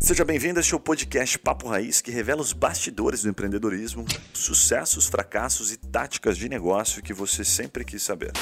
Seja bem-vindo a este podcast Papo Raiz, que revela os bastidores do empreendedorismo, sucessos, fracassos e táticas de negócio que você sempre quis saber.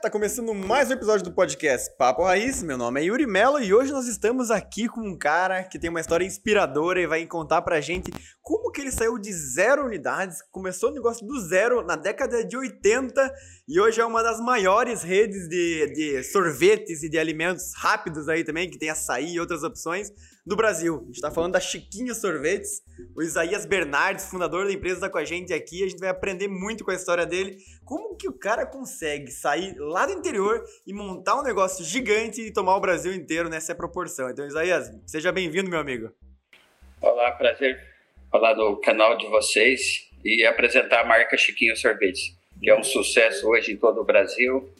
Tá começando mais um episódio do podcast Papo Raiz. Meu nome é Yuri Mello e hoje nós estamos aqui com um cara que tem uma história inspiradora e vai contar pra gente como que ele saiu de zero unidades, começou o negócio do zero na década de 80 e hoje é uma das maiores redes de, de sorvetes e de alimentos rápidos aí também, que tem açaí e outras opções do Brasil. A gente tá falando da Chiquinho Sorvetes. O Isaías Bernardes, fundador da empresa, tá com a gente aqui. A gente vai aprender muito com a história dele. Como que o cara consegue sair lá do interior e montar um negócio gigante e tomar o Brasil inteiro nessa proporção? Então, Isaías, seja bem-vindo, meu amigo. Olá, prazer falar do canal de vocês e apresentar a marca Chiquinho Sorvetes, que é um sucesso hoje em todo o Brasil.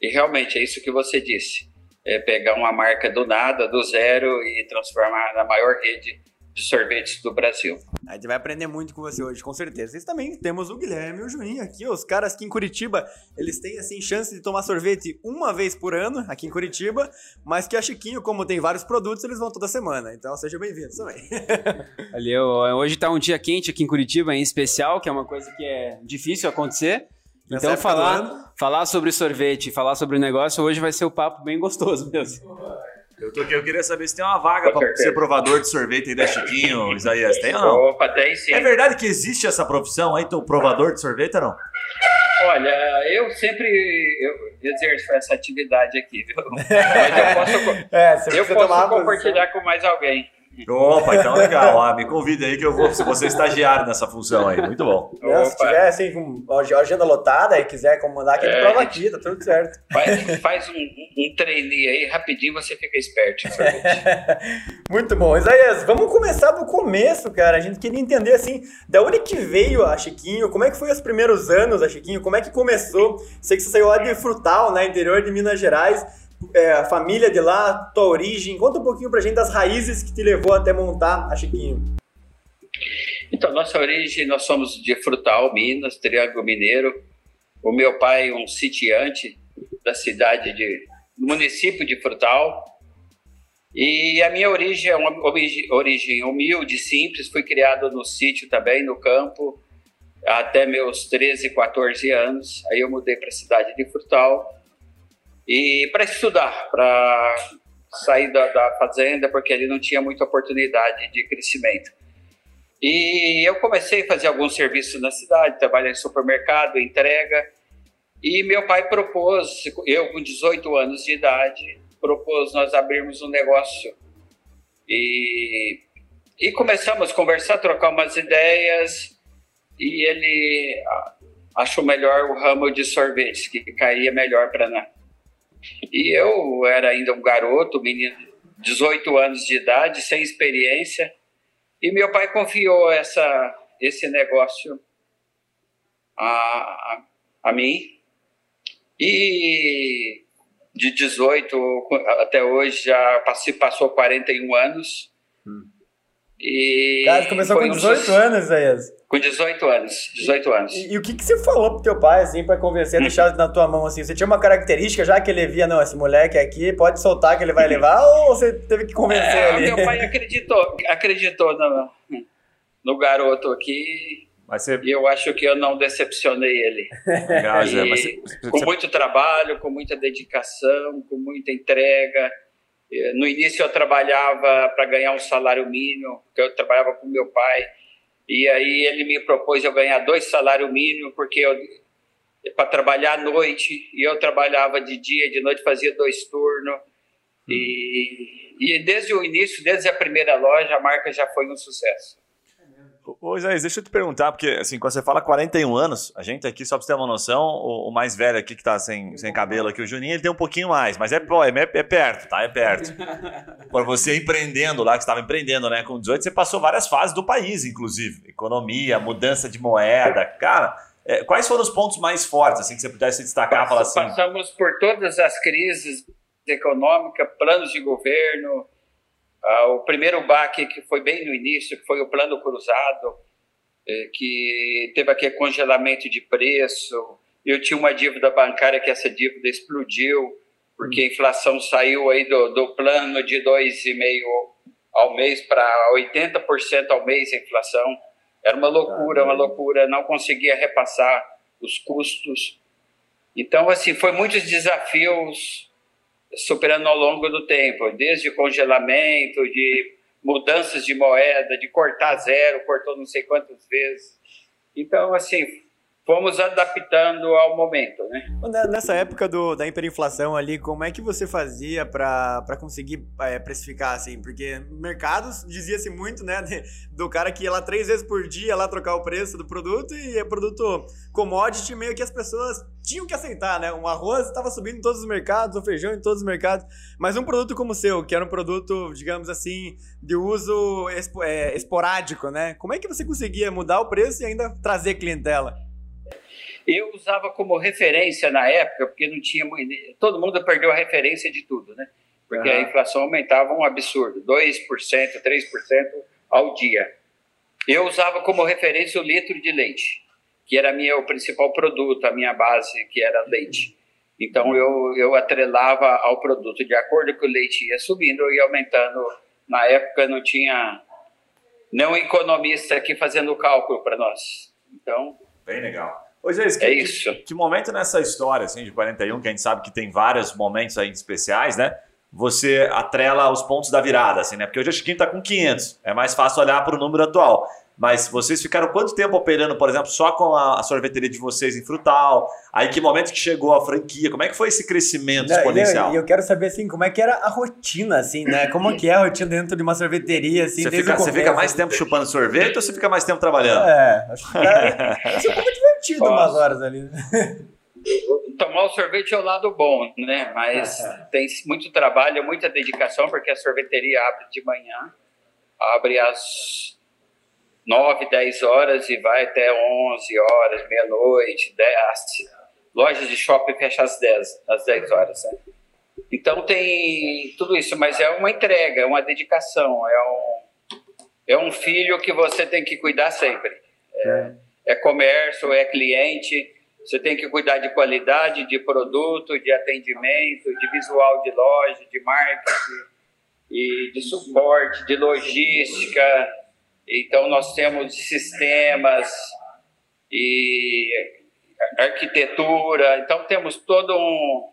E realmente é isso que você disse é pegar uma marca do nada, do zero e transformar na maior rede de sorvetes do Brasil. A gente vai aprender muito com você hoje, com certeza. Vocês também temos o Guilherme e o Juninho aqui. Os caras aqui em Curitiba, eles têm assim chance de tomar sorvete uma vez por ano aqui em Curitiba, mas que a Chiquinho, como tem vários produtos, eles vão toda semana. Então sejam bem-vindos também. Valeu. Hoje tá um dia quente aqui em Curitiba, em especial, que é uma coisa que é difícil acontecer. Então, falar, falar sobre sorvete, falar sobre o negócio, hoje vai ser o um papo bem gostoso mesmo. Eu, tô aqui, eu queria saber se tem uma vaga para ser provador de sorvete aí da Chiquinho, Isaías. Tem ou não? Opa, tem sim. É verdade que existe essa profissão aí, o provador de sorvete ou não? Olha, eu sempre eu exerço essa atividade aqui, viu? Mas eu posso, é, eu posso compartilhar com mais alguém. Opa, então legal. Ah, me convida aí que eu vou, se você é estagiário nessa função aí. Muito bom. Não, se tiver assim, com a agenda lotada e quiser comandar, aqui, é, prova aqui, tá tudo certo. Faz, faz um, um aí, rapidinho você fica esperto. Muito bom. Isaías, vamos começar do começo, cara. A gente queria entender, assim, da onde que veio a Chiquinho, como é que foi os primeiros anos da Chiquinho, como é que começou. Sei que você saiu lá de Frutal, né, interior de Minas Gerais é, a família de lá, tua origem. Conta um pouquinho pra gente das raízes que te levou até montar a Chiquinho. Então, nossa origem, nós somos de Frutal, Minas, Triângulo Mineiro. O meu pai, um sitiante da cidade de do município de Frutal. E a minha origem é uma origem humilde, simples. Fui criado no sítio também, no campo, até meus 13, 14 anos. Aí eu mudei para a cidade de Frutal e para estudar, para sair da, da, fazenda, porque ele não tinha muita oportunidade de crescimento. E eu comecei a fazer alguns serviços na cidade, trabalhar em supermercado, entrega, e meu pai propôs, eu com 18 anos de idade, propôs nós abrirmos um negócio. E, e começamos a conversar, trocar umas ideias, e ele achou melhor o ramo de sorvetes, que caía melhor para nós e eu era ainda um garoto, menino, 18 anos de idade, sem experiência, e meu pai confiou essa, esse negócio a, a, a mim. E de 18 até hoje já passou, passou 41 anos. Hum. E Cara, começou com 18 um... anos, Zayas. Com 18 anos, 18 anos. E, e, o que, que você falou pro teu pai, assim, pra convencer, hum. deixar na tua mão, assim? Você tinha uma característica já que ele via, não, esse moleque aqui pode soltar que ele vai levar, ou você teve que convencer é, ali? Meu pai acreditou, acreditou no, no garoto aqui, você... E eu acho que eu não decepcionei ele. Legal, Zé, você... Com muito trabalho, com muita dedicação, com muita entrega. No início eu trabalhava para ganhar um salário mínimo, porque eu trabalhava com meu pai. E aí ele me propôs eu ganhar dois salários mínimos, porque eu para trabalhar à noite, e eu trabalhava de dia, de noite fazia dois turnos. E, e desde o início, desde a primeira loja, a marca já foi um sucesso. Ô, Isaías, deixa eu te perguntar, porque assim, quando você fala 41 anos, a gente aqui, só pra você ter uma noção, o, o mais velho aqui que tá sem, sem cabelo aqui, o Juninho, ele tem um pouquinho mais, mas é, é, é perto, tá? É perto. Por você empreendendo lá, que estava empreendendo, né? Com 18, você passou várias fases do país, inclusive. Economia, mudança de moeda. Cara, é, quais foram os pontos mais fortes, assim, que você pudesse destacar? falar assim? Passamos por todas as crises econômicas, planos de governo, o primeiro baque, que foi bem no início, que foi o plano cruzado, eh, que teve aquele congelamento de preço. Eu tinha uma dívida bancária que essa dívida explodiu, porque a inflação saiu aí do, do plano de 2,5% ao mês para 80% ao mês a inflação. Era uma loucura, uma loucura, não conseguia repassar os custos. Então, assim, foi muitos desafios superando ao longo do tempo, desde congelamento, de mudanças de moeda, de cortar zero, cortou não sei quantas vezes. Então, assim, fomos adaptando ao momento, né? Nessa época do, da hiperinflação ali, como é que você fazia para conseguir é, precificar assim? Porque mercados dizia-se muito, né, do cara que ia lá três vezes por dia lá trocar o preço do produto e é produto commodity meio que as pessoas tinham que aceitar, né? Um arroz estava subindo em todos os mercados, o feijão em todos os mercados, mas um produto como o seu, que era um produto, digamos assim, de uso expo, é, esporádico, né? Como é que você conseguia mudar o preço e ainda trazer clientela? Eu usava como referência na época, porque não tinha. Todo mundo perdeu a referência de tudo, né? Porque uhum. a inflação aumentava um absurdo 2%, 3% ao dia. Eu usava como referência o litro de leite, que era minha, o principal produto, a minha base, que era leite. Então eu, eu atrelava ao produto. De acordo com o leite ia subindo, ia aumentando. Na época não tinha nenhum economista aqui fazendo o cálculo para nós. Então. Bem legal. Ô, Geis, que, é isso. Que, que, momento nessa história assim, de 41, que a gente sabe que tem vários momentos aí especiais, né? Você atrela os pontos da virada, assim, né? Porque hoje a Chiquinho está com 500, é mais fácil olhar para o número atual. Mas vocês ficaram quanto tempo operando, por exemplo, só com a, a, sorveteria de vocês em Frutal? Aí que momento que chegou a franquia? Como é que foi esse crescimento não, exponencial? E eu, eu, quero saber, assim, como é que era a rotina, assim, né? Como que é a rotina dentro de uma sorveteria, assim, Você, fica, você fica mais tempo chupando sorvete ou você fica mais tempo trabalhando? É, acho que é, é um pouco divertido umas horas ali. Tomar o sorvete é o lado bom, né? Mas tem muito trabalho, muita dedicação, porque a sorveteria abre de manhã, abre às 9, 10 horas e vai até 11 horas, meia-noite, 10. Lojas de shopping fecham às 10, às 10 horas, né? Então tem tudo isso, mas é uma entrega, é uma dedicação, é um, é um filho que você tem que cuidar sempre. É, é comércio, é cliente, você tem que cuidar de qualidade, de produto, de atendimento, de visual de loja, de marketing, e de suporte, de logística, então, nós temos sistemas e arquitetura, então temos todo um.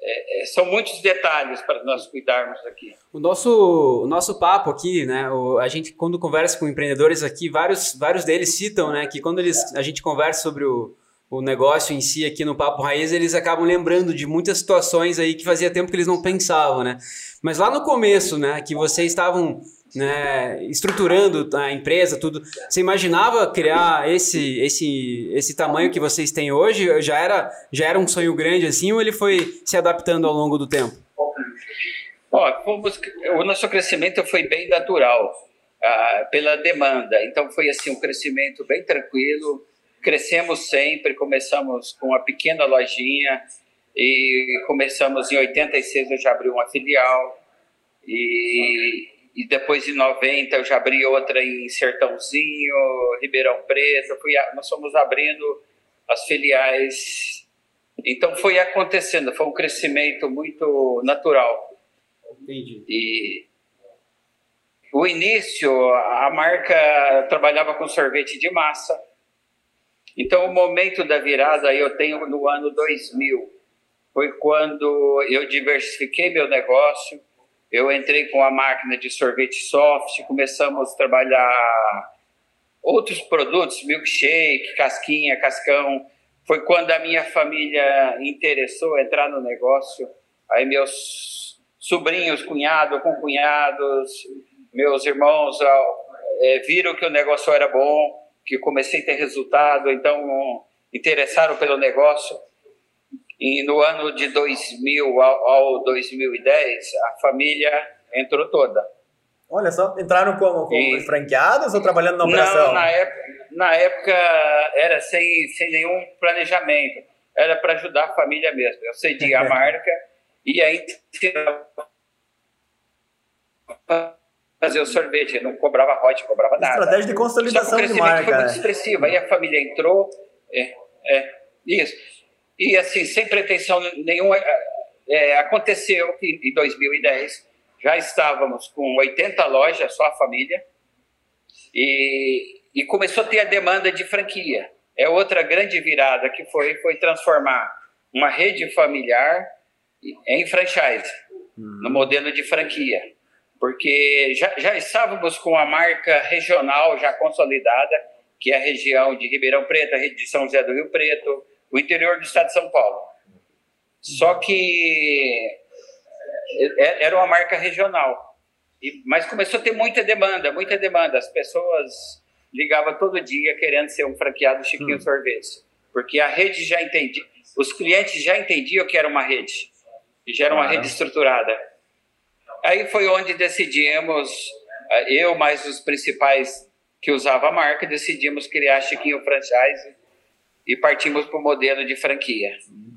É, é, são muitos detalhes para nós cuidarmos aqui. O nosso, o nosso papo aqui, né? O, a gente, quando conversa com empreendedores aqui, vários, vários deles citam né, que quando eles, a gente conversa sobre o, o negócio em si aqui no Papo Raiz, eles acabam lembrando de muitas situações aí que fazia tempo que eles não pensavam, né? Mas lá no começo, né, que vocês estavam né, estruturando a empresa, tudo. Você imaginava criar esse, esse, esse tamanho que vocês têm hoje? Já era, já era um sonho grande assim ou ele foi se adaptando ao longo do tempo? Ó, fomos, o nosso crescimento foi bem natural, ah, pela demanda. Então foi assim um crescimento bem tranquilo. Crescemos sempre, começamos com uma pequena lojinha e começamos em 86 eu já abri uma filial e e depois em 90 eu já abri outra em Sertãozinho, Ribeirão Preto, fui, nós fomos abrindo as filiais. Então foi acontecendo, foi um crescimento muito natural. Entendi. E o início, a marca trabalhava com sorvete de massa. Então o momento da virada eu tenho no ano 2000. Foi quando eu diversifiquei meu negócio eu entrei com a máquina de sorvete soft, começamos a trabalhar outros produtos, milkshake, casquinha, cascão. Foi quando a minha família interessou entrar no negócio. Aí meus sobrinhos, cunhado com cunhados, meus irmãos é, viram que o negócio era bom, que comecei a ter resultado, então interessaram pelo negócio. E no ano de 2000 ao, ao 2010, a família entrou toda. Olha só, entraram como, como e, franqueados ou trabalhando na operação? Não, na época, na época era sem, sem nenhum planejamento. Era para ajudar a família mesmo. Eu cedi a marca e aí fazer o sorvete, não cobrava hot, cobrava nada. Estratégia de consolidação de marca. foi muito expressivo. Aí a família entrou, é, é, isso. E assim, sem pretensão nenhuma, é, aconteceu que em 2010 já estávamos com 80 lojas, só a família, e, e começou a ter a demanda de franquia. É outra grande virada que foi, foi transformar uma rede familiar em franchise, uhum. no modelo de franquia. Porque já, já estávamos com a marca regional já consolidada, que é a região de Ribeirão Preto, a rede de São José do Rio Preto, o interior do estado de São Paulo. Só que é, era uma marca regional. mas começou a ter muita demanda, muita demanda. As pessoas ligavam todo dia querendo ser um franqueado Chiquinho hum. Sorvete. Porque a rede já entendia, os clientes já entendiam que era uma rede. E já era uma ah. rede estruturada. Aí foi onde decidimos, eh, eu mais os principais que usavam a marca, decidimos criar Chiquinho Franchise e partimos para o modelo de franquia.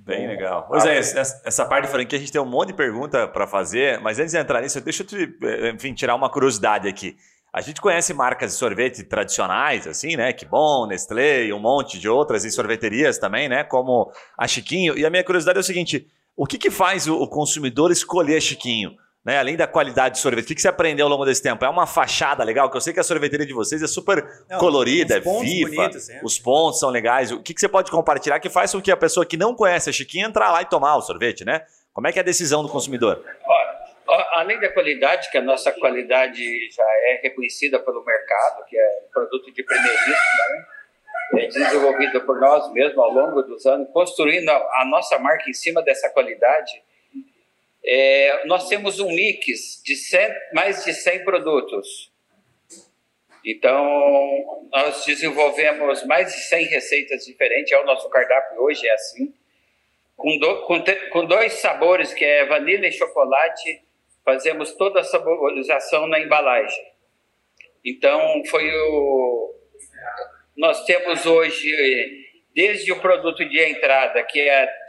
Bem legal. Pois é, essa parte de franquia a gente tem um monte de pergunta para fazer, mas antes de entrar nisso, deixa eu te, eh, enfim, tirar uma curiosidade aqui. A gente conhece marcas de sorvete tradicionais, assim, né? Que bom, Nestlé e um monte de outras, e sorveterias também, né? Como a Chiquinho. E a minha curiosidade é o seguinte: o que, que faz o consumidor escolher Chiquinho? Né? Além da qualidade de sorvete, o que você aprendeu ao longo desse tempo? É uma fachada legal, que eu sei que a sorveteria de vocês é super não, colorida, é viva, bonitos, os pontos são legais. O que você pode compartilhar que faz com que a pessoa que não conhece a Chiquinha entrar lá e tomar o sorvete, né? Como é que é a decisão do consumidor? além da qualidade, que a nossa qualidade já é reconhecida pelo mercado, que é produto de primeiríssima, né? é desenvolvido por nós mesmos ao longo dos anos, construindo a nossa marca em cima dessa qualidade, é, nós temos um mix de 100, mais de 100 produtos. Então, nós desenvolvemos mais de 100 receitas diferentes, é o nosso cardápio hoje, é assim. Com, do, com, te, com dois sabores, que é vanilha e chocolate, fazemos toda a saborização na embalagem. Então, foi o... Nós temos hoje, desde o produto de entrada, que é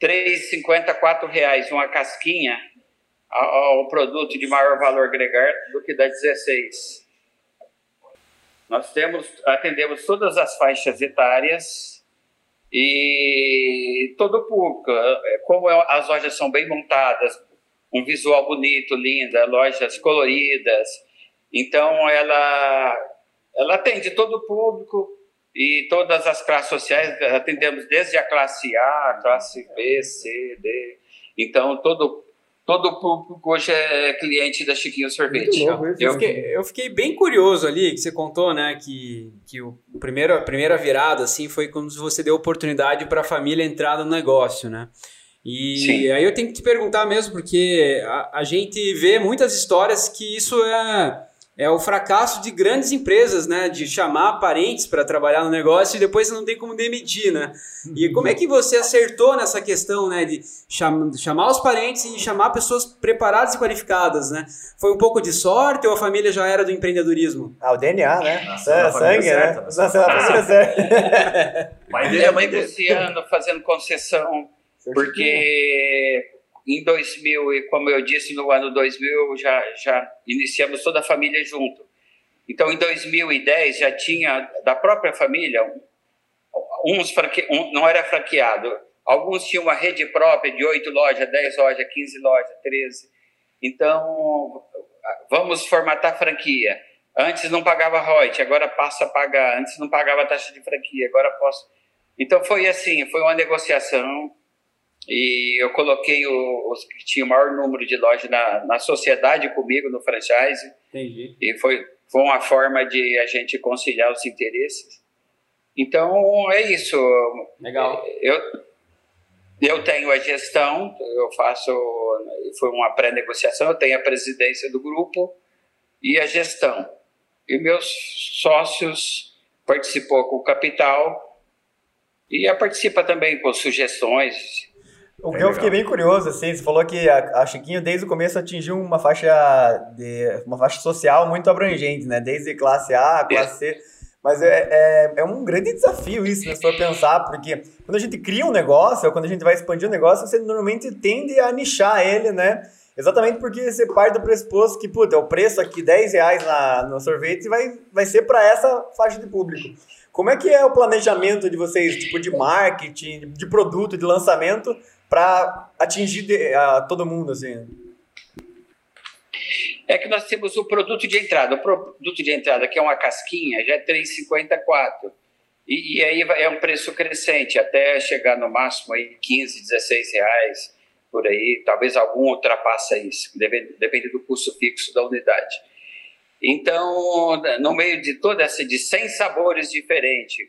3,54 reais uma casquinha ao produto de maior valor agregado do que da 16. Nós temos, atendemos todas as faixas etárias e todo o público. Como as lojas são bem montadas, um visual bonito, linda, lojas coloridas, então ela, ela atende todo o público e todas as classes sociais atendemos desde a classe A, classe B, C, D. Então todo todo o público hoje é cliente da Chiquinho Sorvete. Louco, eu, fiquei, eu, fiquei, bem curioso ali que você contou, né, que, que o primeiro, a primeira virada assim foi quando você deu oportunidade para a família entrar no negócio, né? E Sim. aí eu tenho que te perguntar mesmo porque a, a gente vê muitas histórias que isso é é o fracasso de grandes empresas, né? De chamar parentes para trabalhar no negócio e depois não tem como demitir, né? E como é que você acertou nessa questão, né? De chamar os parentes e chamar pessoas preparadas e qualificadas, né? Foi um pouco de sorte ou a família já era do empreendedorismo? Ah, o DNA, né? Nossa, é, sangue, certa, né? Nossa, a família certa. Pai dele, a mãe desse ano fazendo concessão, porque em 2000, e como eu disse, no ano 2000 já, já iniciamos toda a família junto. Então, em 2010 já tinha da própria família, uns franque, um, não era franqueado, alguns tinham uma rede própria de 8 lojas, 10 lojas, 15 lojas, 13. Então, vamos formatar franquia. Antes não pagava royalties, agora passa a pagar. Antes não pagava taxa de franquia, agora posso. Então foi assim, foi uma negociação e eu coloquei o, os que tinham o maior número de lojas na, na sociedade comigo, no franchise. Entendi. E foi, foi uma forma de a gente conciliar os interesses. Então, é isso. Legal. Eu, eu tenho a gestão, eu faço, foi uma pré-negociação, eu tenho a presidência do grupo e a gestão. E meus sócios participou com o capital e participa também com sugestões o que eu fiquei bem curioso, assim, você falou que a, a Chiquinho desde o começo atingiu uma faixa de uma faixa social muito abrangente, né? Desde classe A, classe C. Mas é, é, é, um grande desafio isso, né? Se for pensar, porque quando a gente cria um negócio, ou quando a gente vai expandir um negócio, você normalmente tende a nichar ele, né? Exatamente porque você parte do pressuposto que, puta, o preço aqui, 10 reais na, no sorvete, vai, vai ser para essa faixa de público. Como é que é o planejamento de vocês, tipo de marketing, de produto, de lançamento, para atingir de, a todo mundo, assim? É que nós temos o produto de entrada. O produto de entrada, que é uma casquinha, já é 3,54. E, e aí é um preço crescente, até chegar no máximo aí 15, 16 reais, por aí. Talvez algum ultrapassa isso, depende, depende do custo fixo da unidade. Então, no meio de toda essa, de 100 sabores diferentes,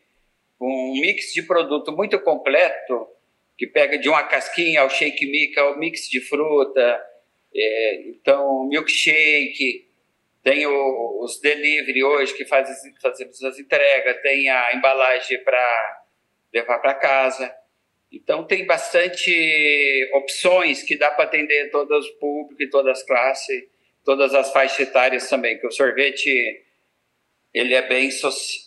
um mix de produto muito completo, que pega de uma casquinha ao shake mix, ao mix de fruta, é, então milkshake, tem o, os delivery hoje que faz, fazemos as entregas, tem a embalagem para levar para casa. Então tem bastante opções que dá para atender todos os públicos todas as classes, todas as faixas etárias também, que o sorvete ele é bem social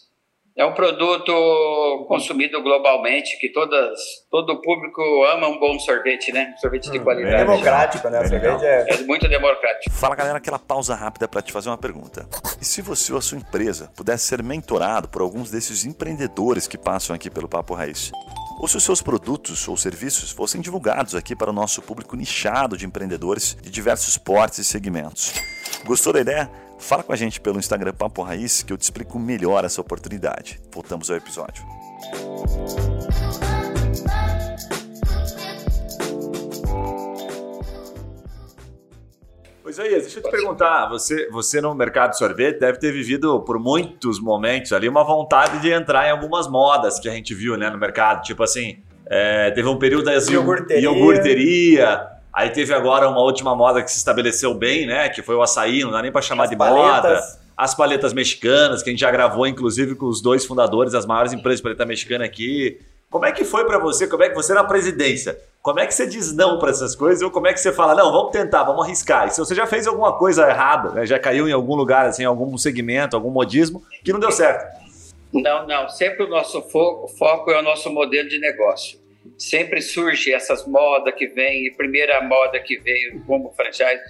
é um produto consumido globalmente, que todas, todo o público ama um bom sorvete, né? sorvete de hum, qualidade. É democrático, né? Sorvete é... é muito democrático. Fala, galera, aquela pausa rápida para te fazer uma pergunta. E se você ou a sua empresa pudesse ser mentorado por alguns desses empreendedores que passam aqui pelo Papo Raiz? Ou se os seus produtos ou serviços fossem divulgados aqui para o nosso público nichado de empreendedores de diversos portes e segmentos? Gostou da ideia? Fala com a gente pelo Instagram Papo Raiz que eu te explico melhor essa oportunidade. Voltamos ao episódio. Pois aí, deixa eu te perguntar, você, você no mercado de sorvete deve ter vivido por muitos momentos ali uma vontade de entrar em algumas modas que a gente viu né, no mercado, tipo assim, é, teve um período das iogurteria. iogurteria Aí teve agora uma última moda que se estabeleceu bem, né? Que foi o açaí, não dá nem para chamar As de paletas. moda. As paletas mexicanas, que a gente já gravou, inclusive, com os dois fundadores das maiores empresas de paleta mexicana aqui. Como é que foi para você? Como é que você na presidência? Como é que você diz não para essas coisas? Ou como é que você fala, não, vamos tentar, vamos arriscar? E se você já fez alguma coisa errada, né? já caiu em algum lugar, assim, algum segmento, algum modismo, que não deu certo? Não, não. Sempre o nosso foco, foco é o nosso modelo de negócio sempre surge essas modas que vem, e a primeira moda que veio como franchise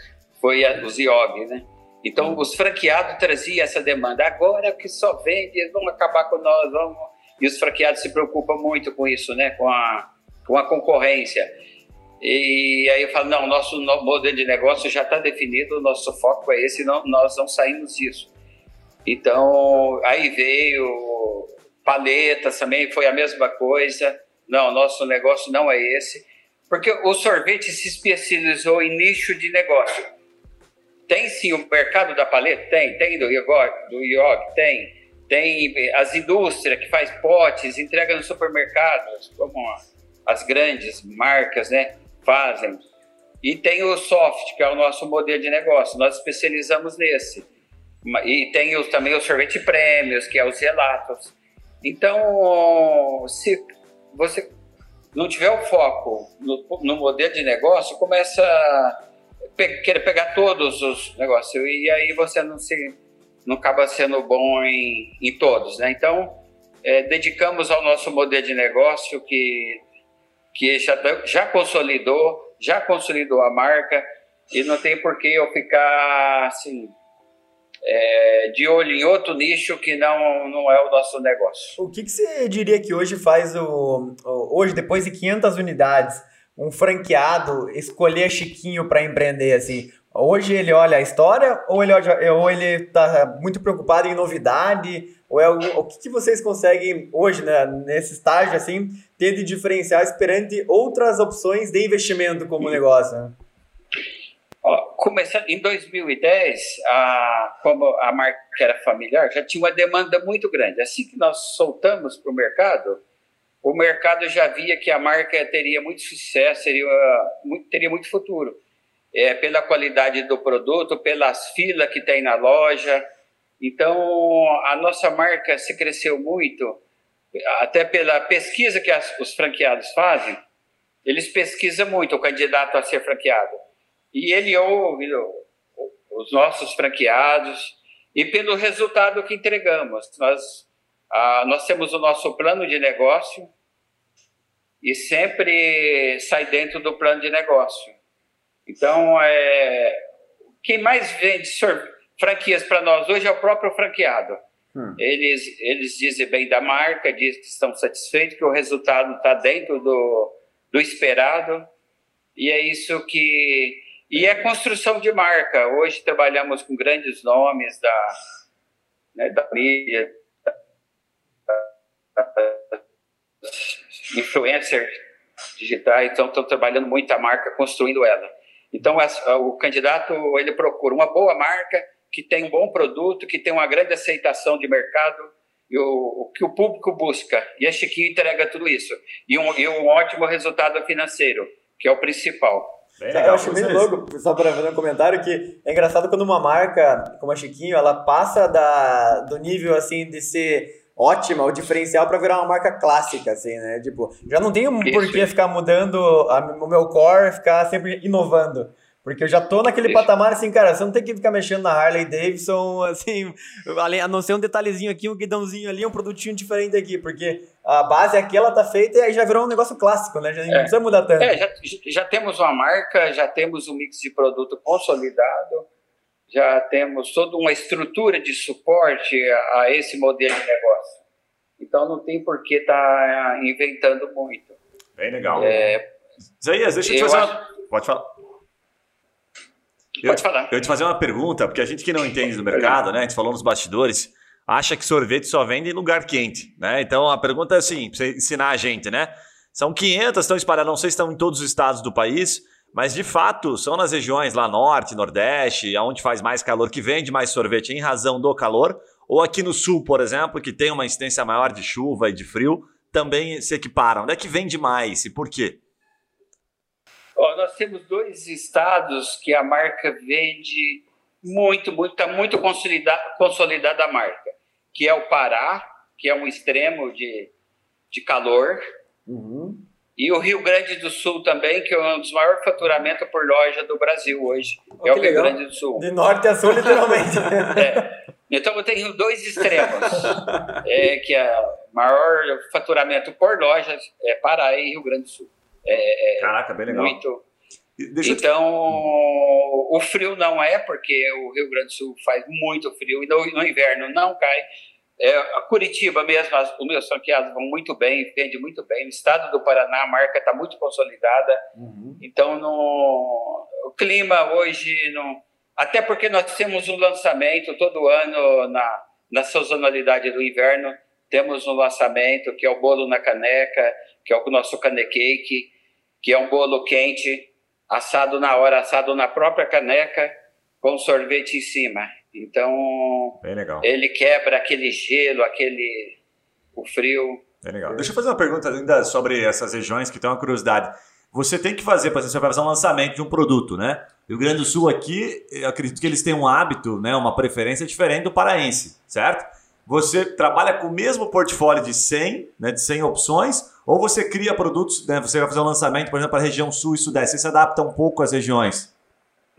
foi a, os IOG, né? Então, os franqueados traziam essa demanda. Agora que só vende, eles vão acabar com nós, vamos... E os franqueados se preocupam muito com isso, né? Com a, com a concorrência. E aí eu falo, não, nosso modelo de negócio já está definido, o nosso foco é esse, não, nós não saímos disso. Então, aí veio paletas também, foi a mesma coisa. Não, nosso negócio não é esse. Porque o sorvete se especializou em nicho de negócio. Tem sim o mercado da paleta? Tem. Tem do Iog? Do Iog? Tem. Tem as indústrias que faz potes, entrega nos supermercados, como as grandes marcas né, fazem. E tem o soft, que é o nosso modelo de negócio. Nós especializamos nesse. E tem os, também o sorvete prêmios, que é os relatos. Então, se você não tiver o foco no, no modelo de negócio, começa a pe querer pegar todos os negócios e aí você não se não acaba sendo bom em, em todos, né? Então, é, dedicamos ao nosso modelo de negócio que que já, já consolidou, já consolidou a marca e não tem por que eu ficar assim é, de olho em outro nicho que não, não é o nosso negócio. O que, que você diria que hoje faz o, hoje depois de 500 unidades um franqueado escolher Chiquinho para empreender assim? Hoje ele olha a história ou ele olha, ou ele está muito preocupado em novidade? Ou é o, o que, que vocês conseguem hoje, né, nesse estágio assim, ter de diferencial perante outras opções de investimento como negócio? Começando em 2010, a, como a marca era familiar, já tinha uma demanda muito grande. Assim que nós soltamos para o mercado, o mercado já via que a marca teria muito sucesso, teria muito, teria muito futuro. É, pela qualidade do produto, pelas filas que tem na loja. Então, a nossa marca se cresceu muito, até pela pesquisa que as, os franqueados fazem. Eles pesquisam muito o candidato a ser franqueado e ele ouve os nossos franqueados e pelo resultado que entregamos. Nós, ah, nós temos o nosso plano de negócio e sempre sai dentro do plano de negócio. Então, é, quem mais vende franquias para nós hoje é o próprio franqueado. Hum. Eles, eles dizem bem da marca, dizem que estão satisfeitos, que o resultado está dentro do, do esperado, e é isso que. E é construção de marca. Hoje trabalhamos com grandes nomes da, né, da mídia, influencers digitais, então estão trabalhando muito a marca, construindo ela. Então o candidato ele procura uma boa marca que tem um bom produto, que tem uma grande aceitação de mercado e o, o que o público busca. E a Chiquinho entrega tudo isso e um, e um ótimo resultado financeiro, que é o principal. Legal, eu acho bem louco, só para fazer um comentário, que é engraçado quando uma marca como a Chiquinho, ela passa da, do nível assim de ser ótima, o diferencial para virar uma marca clássica, assim, né? Tipo, já não tenho por que ficar mudando a, o meu core, ficar sempre inovando. Porque eu já tô naquele Isso. patamar assim, cara, você não tem que ficar mexendo na Harley Davidson, assim, a não ser um detalhezinho aqui, um guidãozinho ali, um produtinho diferente aqui, porque a base aqui ela tá feita e aí já virou um negócio clássico, né? Já não é. precisa mudar tanto. É, já, já temos uma marca, já temos um mix de produto consolidado, já temos toda uma estrutura de suporte a, esse modelo de negócio. Então não tem por que estar tá inventando muito. Bem legal. É, Zaias, deixa eu te fazer acho... uma... Pode falar. Pode eu, falar. Eu te fazer uma pergunta, porque a gente que não entende do mercado, né? A gente falou nos bastidores, acha que sorvete só vende em lugar quente, né? Então a pergunta é assim, para você ensinar a gente, né? São 500, estão espalhadas, não sei se estão em todos os estados do país, mas de fato são nas regiões lá norte, nordeste, onde faz mais calor, que vende mais sorvete em razão do calor, ou aqui no sul, por exemplo, que tem uma incidência maior de chuva e de frio, também se equiparam. Onde é que vende mais e por quê? Oh, nós temos dois estados que a marca vende muito, muito, está muito consolidada, consolidada a marca, que é o Pará, que é um extremo de, de calor, uhum. E o Rio Grande do Sul também, que é um dos maiores faturamentos por loja do Brasil hoje. Oh, é o Rio legal. Grande do Sul. De norte a sul, literalmente. é. Então eu tenho dois extremos. é, que é o maior faturamento por loja é Pará e Rio Grande do Sul. É, é Caraca, bem legal. Muito. então, te... o frio não é, porque o Rio Grande do Sul faz muito frio e no, no inverno não cai. É, a Curitiba mesmo, as, os meus franqueados vão muito bem, vende muito bem. No estado do Paraná, a marca está muito consolidada. Uhum. Então, no, o clima hoje, no, até porque nós temos um lançamento todo ano na, na sazonalidade do inverno, temos um lançamento que é o bolo na caneca, que é o nosso canecake, que é um bolo quente, assado na hora, assado na própria caneca, com sorvete em cima. Então, ele quebra aquele gelo, aquele o frio. Legal. Deixa eu fazer uma pergunta ainda sobre essas regiões que tem uma curiosidade. Você tem que fazer, por exemplo, você vai fazer um lançamento de um produto, né? Rio Grande do Sul aqui, eu acredito que eles têm um hábito, né, uma preferência diferente do paraense, certo? Você trabalha com o mesmo portfólio de 100, né, de 100 opções, ou você cria produtos, né, você vai fazer um lançamento, por exemplo, para a região sul e sudeste, você se adapta um pouco às regiões?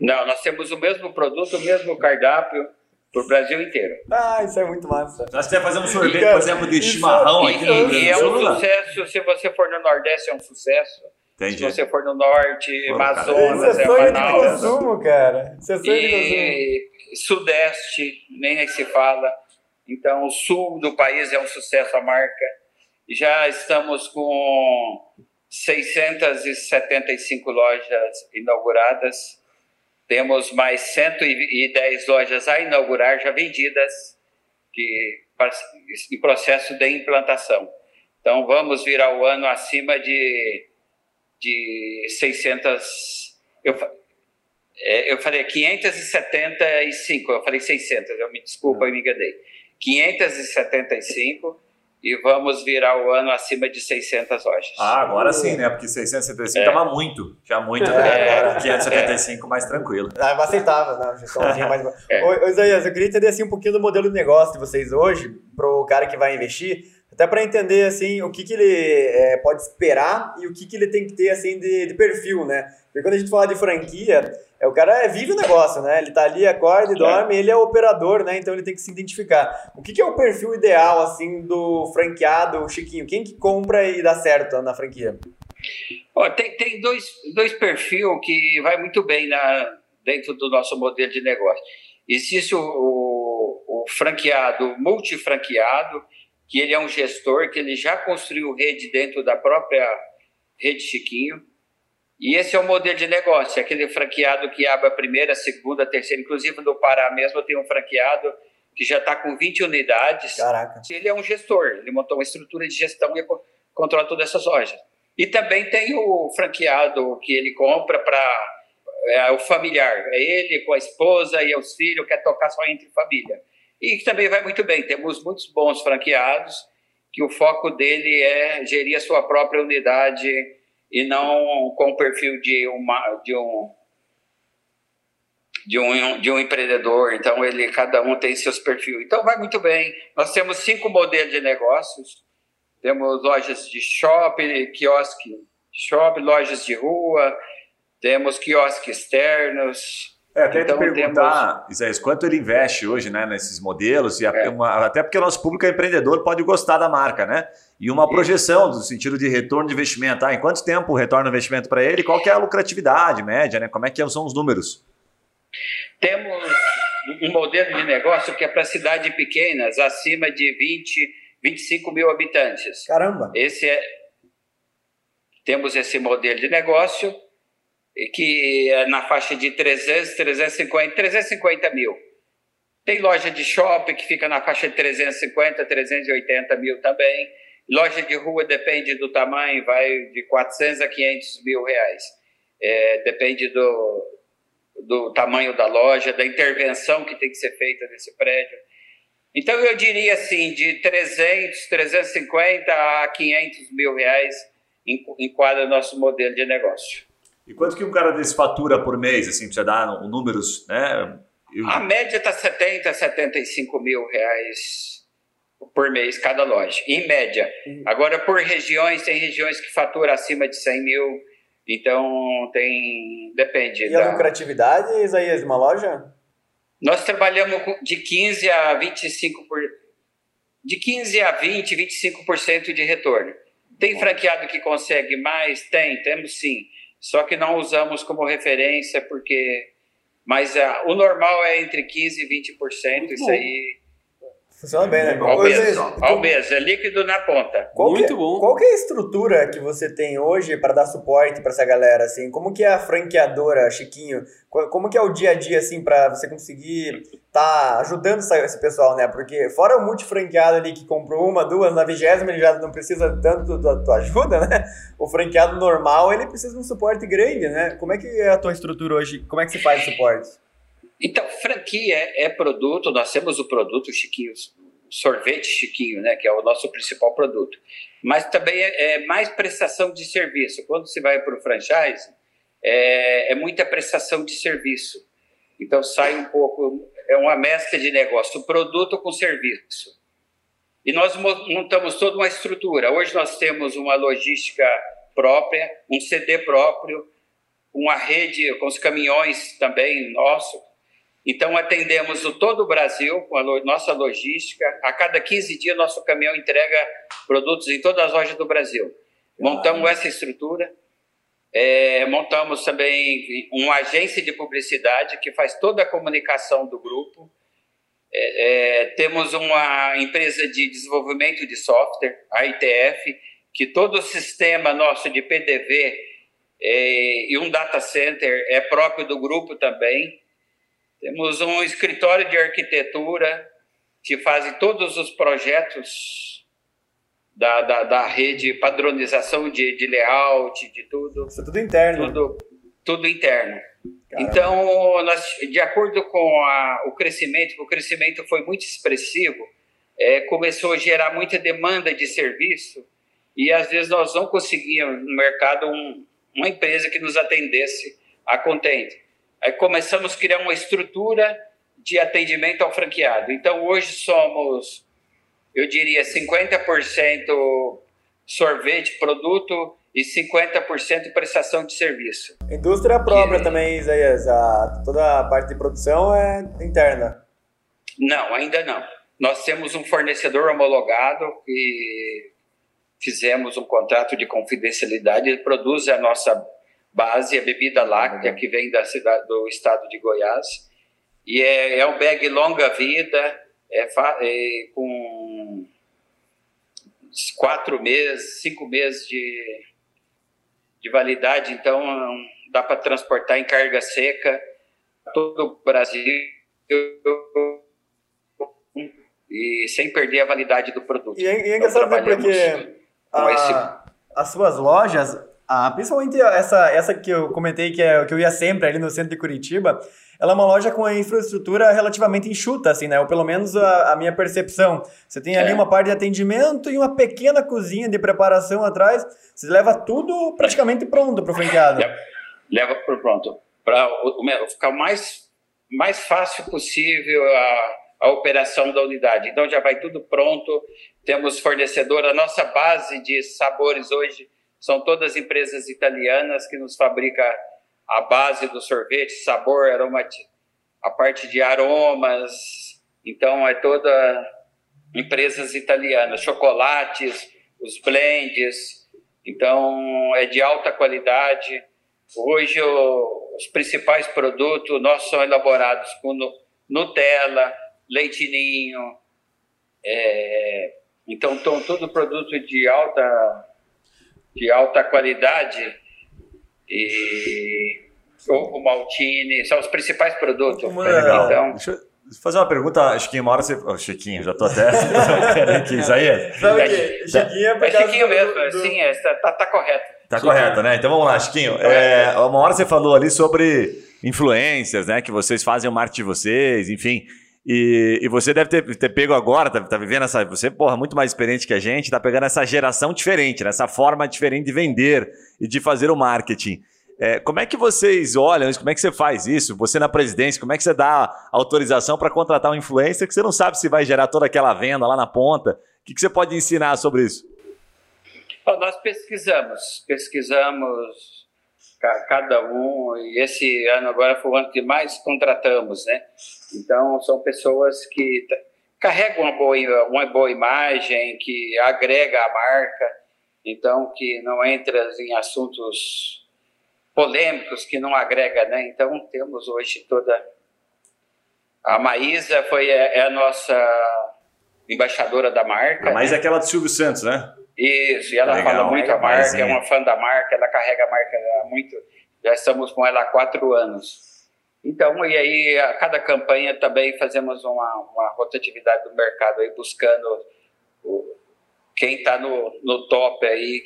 Não, nós temos o mesmo produto, o mesmo cardápio para o Brasil inteiro. Ah, isso é muito massa. Nós quer fazer um sorvete, por exemplo, de chimarrão aqui no Rio E é um sucesso, se você for no Nordeste é um sucesso. Entendi. Se você for no Norte, Pô, Amazonas, é, é de consumo, cara. Isso é sonho e de consumo. Sudeste, nem se fala. Então, o sul do país é um sucesso a marca. Já estamos com 675 lojas inauguradas temos mais 110 lojas a inaugurar, já vendidas, que, em processo de implantação. Então, vamos virar o ano acima de, de 600. Eu, é, eu falei 575, eu falei 600, eu me desculpa, eu me enganei. 575 e vamos virar o ano acima de 600 lojas. Ah, agora sim, né? Porque 675 estava é. muito, já muito. É, 575 é. mais tranquilo. Ah, é aceitável, né? Gestãozinha mais... É. Ô, Isaías, eu queria entender assim, um pouquinho do modelo de negócio de vocês hoje, para o cara que vai investir, até para entender assim, o que, que ele é, pode esperar e o que, que ele tem que ter assim, de, de perfil, né? Porque quando a gente fala de franquia, é, o cara vive o negócio, né? Ele tá ali, acorda e dorme, ele é operador, né? Então ele tem que se identificar. O que, que é o perfil ideal, assim, do franqueado, Chiquinho? Quem que compra e dá certo na franquia? Oh, tem tem dois, dois perfis que vai muito bem na, dentro do nosso modelo de negócio. Existe o, o, o franqueado, multifranqueado, que ele é um gestor, que ele já construiu rede dentro da própria Rede Chiquinho. E esse é o modelo de negócio, aquele franqueado que abre a primeira, a segunda, a terceira. Inclusive no Pará mesmo tem um franqueado que já está com 20 unidades. Caraca. Ele é um gestor, ele montou uma estrutura de gestão e controla todas essas lojas. E também tem o franqueado que ele compra para é, o familiar, é ele com a esposa e os filhos, quer tocar só entre família. E que também vai muito bem. Temos muitos bons franqueados que o foco dele é gerir a sua própria unidade e não com o perfil de, uma, de um de um, de um empreendedor, então ele cada um tem seus perfis. Então vai muito bem. Nós temos cinco modelos de negócios. Temos lojas de shopping, quiosque, shopping, lojas de rua, temos quiosques externos. É, até então, te perguntar, temos... Isaías, quanto ele investe hoje né, nesses modelos, e é. uma, até porque o nosso público é empreendedor, pode gostar da marca, né? E uma projeção do sentido de retorno de investimento. Ah, em quanto tempo retorna o investimento para ele? Qual que é a lucratividade média, né? Como é que são os números? Temos um modelo de negócio que é para cidades pequenas, acima de 20, 25 mil habitantes. Caramba! Esse é, temos esse modelo de negócio que é na faixa de 300, 350, 350 mil. Tem loja de shopping que fica na faixa de 350, 380 mil também. Loja de rua depende do tamanho, vai de 400 a 500 mil reais. É, depende do, do tamanho da loja, da intervenção que tem que ser feita nesse prédio. Então eu diria assim, de 300, 350 a 500 mil reais enquadra nosso modelo de negócio. E quanto que um cara desse fatura por mês, assim, pra você dar números, né? Eu... A média está 70, 75 mil reais por mês cada loja, em média. Uhum. Agora, por regiões, tem regiões que faturam acima de 100 mil, então tem. Depende. E da... a lucratividade, Isaías, de uma loja? Nós trabalhamos de 15 a 25 por. De 15 a 20, 25% de retorno. Tem franqueado que consegue mais? Tem, temos sim. Só que não usamos como referência porque. Mas uh, o normal é entre 15% e 20%. Isso aí Funciona bem, né? Mês, é líquido na ponta. Qual Muito que, bom. Qual que é a estrutura que você tem hoje para dar suporte para essa galera, assim? Como que é a franqueadora, Chiquinho? Como que é o dia a dia, assim, para você conseguir tá ajudando esse pessoal, né? Porque fora o multifranqueado ali que comprou uma, duas, na vigésima ele já não precisa tanto da tua ajuda, né? O franqueado normal, ele precisa de um suporte grande, né? Como é que é a tua estrutura hoje? Como é que se faz o suporte? Então, franquia é, é produto, nós temos o produto Chiquinho, sorvete Chiquinho, né, que é o nosso principal produto. Mas também é, é mais prestação de serviço. Quando você vai para o franchise, é, é muita prestação de serviço. Então sai um pouco, é uma mescla de negócio, produto com serviço. E nós montamos toda uma estrutura. Hoje nós temos uma logística própria, um CD próprio, uma rede com os caminhões também nosso, então, atendemos o todo o Brasil com a nossa logística. A cada 15 dias, nosso caminhão entrega produtos em todas as lojas do Brasil. Montamos essa estrutura. É, montamos também uma agência de publicidade que faz toda a comunicação do grupo. É, é, temos uma empresa de desenvolvimento de software, a ITF, que todo o sistema nosso de PDV é, e um data center é próprio do grupo também. Temos um escritório de arquitetura que faz todos os projetos da, da, da rede, padronização de, de layout, de tudo. Isso é tudo interno. Tudo, tudo interno. Caramba. Então, nós, de acordo com a, o crescimento, o crescimento foi muito expressivo, é, começou a gerar muita demanda de serviço e às vezes nós não conseguíamos no mercado um, uma empresa que nos atendesse a contente. Aí começamos a criar uma estrutura de atendimento ao franqueado. Então hoje somos, eu diria, 50% sorvete, produto e 50% prestação de serviço. Indústria própria e... também, Isaías. A, toda a parte de produção é interna? Não, ainda não. Nós temos um fornecedor homologado e fizemos um contrato de confidencialidade. Ele produz a nossa base, a bebida láctea que vem da cidade, do estado de Goiás. E é, é um bag longa vida, é, é, com quatro meses, cinco meses de, de validade, então dá para transportar em carga seca todo o Brasil e sem perder a validade do produto. E é, e é engraçado então, porque a, esse... as suas lojas, ah, principalmente essa, essa que eu comentei que, é, que eu ia sempre ali no centro de Curitiba, ela é uma loja com a infraestrutura relativamente enxuta, assim, né? Ou pelo menos a, a minha percepção. Você tem ali é. uma parte de atendimento e uma pequena cozinha de preparação atrás. Você leva tudo praticamente pronto para o franqueado. Leva, leva para pronto. Para ficar o mais, mais fácil possível a, a operação da unidade. Então já vai tudo pronto. Temos fornecedor. A nossa base de sabores hoje são todas empresas italianas que nos fabricam a base do sorvete, sabor, aroma, a parte de aromas. Então é toda empresas italianas, chocolates, os blends. Então é de alta qualidade. Hoje o, os principais produtos nossos são elaborados com Nutella, leitinho. É, então, todo produto de alta de alta qualidade e o, o Maltine, são os principais produtos. Legal. Então, Deixa eu fazer uma pergunta, Chiquinho, uma hora você... Oh, Chiquinho, já tô até... aqui, Isaías. Sabe o quê? Chiquinho é, é Chiquinho mesmo, do... sim, é, tá, tá, tá correto. Tá Chiquinho. correto, né? Então vamos lá, Chiquinho. É, uma hora você falou ali sobre influencers, né? Que vocês fazem o marketing de vocês, enfim... E, e, você deve ter, ter pego agora, tá, tá, vivendo essa. Você, porra, muito mais experiente que a gente, tá pegando essa geração diferente, né? essa forma diferente de vender e de fazer o marketing. É, como é que vocês olham isso? Como é que você faz isso? Você na presidência, como é que você dá autorização para contratar um influencer que você não sabe se vai gerar toda aquela venda lá na ponta? O que, que você pode ensinar sobre isso? Bom, nós pesquisamos, pesquisamos cada um, e esse ano agora foi o ano que mais contratamos, né? Então, são pessoas que carregam uma boa, uma boa imagem, que agrega a marca, então, que não entra em assuntos polêmicos, que não agrega, né? Então, temos hoje toda... A Maísa foi, é, é a nossa embaixadora da marca. A Maísa né? é aquela do Silvio Santos, né? Isso, e ela Legal, fala muito a marca, é uma fã da marca, ela carrega a marca há muito, já estamos com ela há quatro anos. Então, e aí, a cada campanha também fazemos uma, uma rotatividade do mercado aí, buscando o, quem está no, no top aí,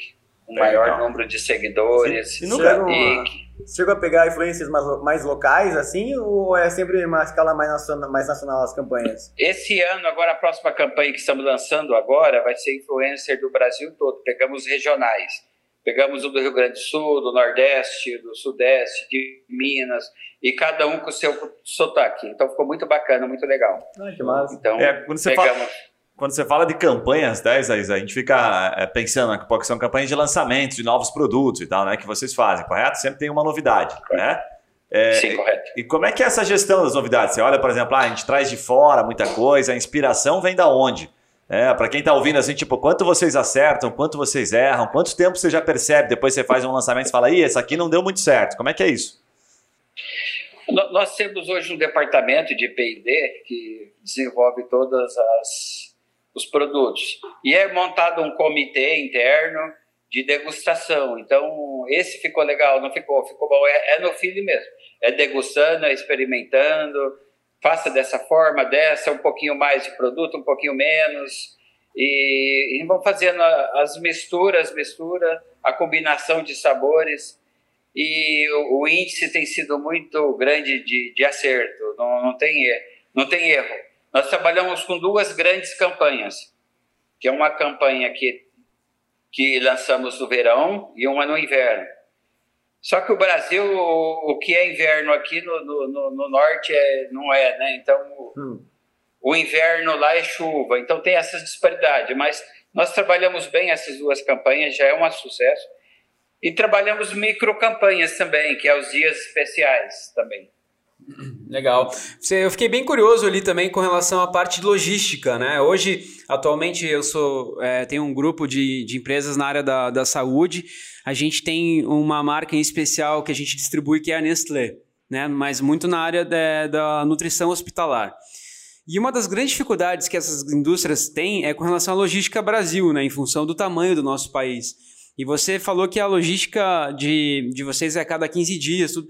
o maior número de seguidores. E, nunca, chegou a pegar influências mais, mais locais, assim, ou é sempre uma escala mais nacional, mais nacional as campanhas? Esse ano, agora, a próxima campanha que estamos lançando agora vai ser influencer do Brasil todo. Pegamos regionais. Pegamos o do Rio Grande do Sul, do Nordeste, do Sudeste, de Minas, e cada um com o seu sotaque. Então ficou muito bacana, muito legal. Ai, que massa. Então, é, quando você pegamos... fala quando você fala de campanhas, 10, né, a gente fica é, pensando né, que são campanhas de lançamento de novos produtos e tal, né? Que vocês fazem, correto? Sempre tem uma novidade, né? É, Sim, correto. E, e, como é que é essa gestão das novidades? Você olha, por exemplo, ah, a gente traz de fora muita coisa, a inspiração vem da onde? É, para quem está ouvindo assim, tipo, quanto vocês acertam, quanto vocês erram, quanto tempo você já percebe, depois você faz um lançamento e fala, ih, essa aqui não deu muito certo. Como é que é isso? Nós temos hoje um departamento de P&D que desenvolve todas as os produtos. E é montado um comitê interno de degustação. Então, esse ficou legal, não ficou, ficou bom. É, é no feeling mesmo. É degustando, é experimentando. Faça dessa forma, dessa, um pouquinho mais de produto, um pouquinho menos. E, e vão fazendo as misturas, mistura, a combinação de sabores. E o, o índice tem sido muito grande de, de acerto, não, não, tem, não tem erro. Nós trabalhamos com duas grandes campanhas, que é uma campanha que, que lançamos no verão e uma no inverno. Só que o Brasil, o, o que é inverno aqui no, no, no norte é, não é, né? Então, o, hum. o inverno lá é chuva, então tem essa disparidade. Mas nós trabalhamos bem essas duas campanhas, já é um sucesso. E trabalhamos micro campanhas também, que é os dias especiais também. Legal. Eu fiquei bem curioso ali também com relação à parte de logística, né? Hoje, atualmente, eu sou é, tenho um grupo de, de empresas na área da, da saúde. A gente tem uma marca em especial que a gente distribui que é a Nestlé, né? Mas muito na área de, da nutrição hospitalar. E uma das grandes dificuldades que essas indústrias têm é com relação à logística Brasil, né? Em função do tamanho do nosso país. E você falou que a logística de, de vocês é a cada 15 dias, tudo.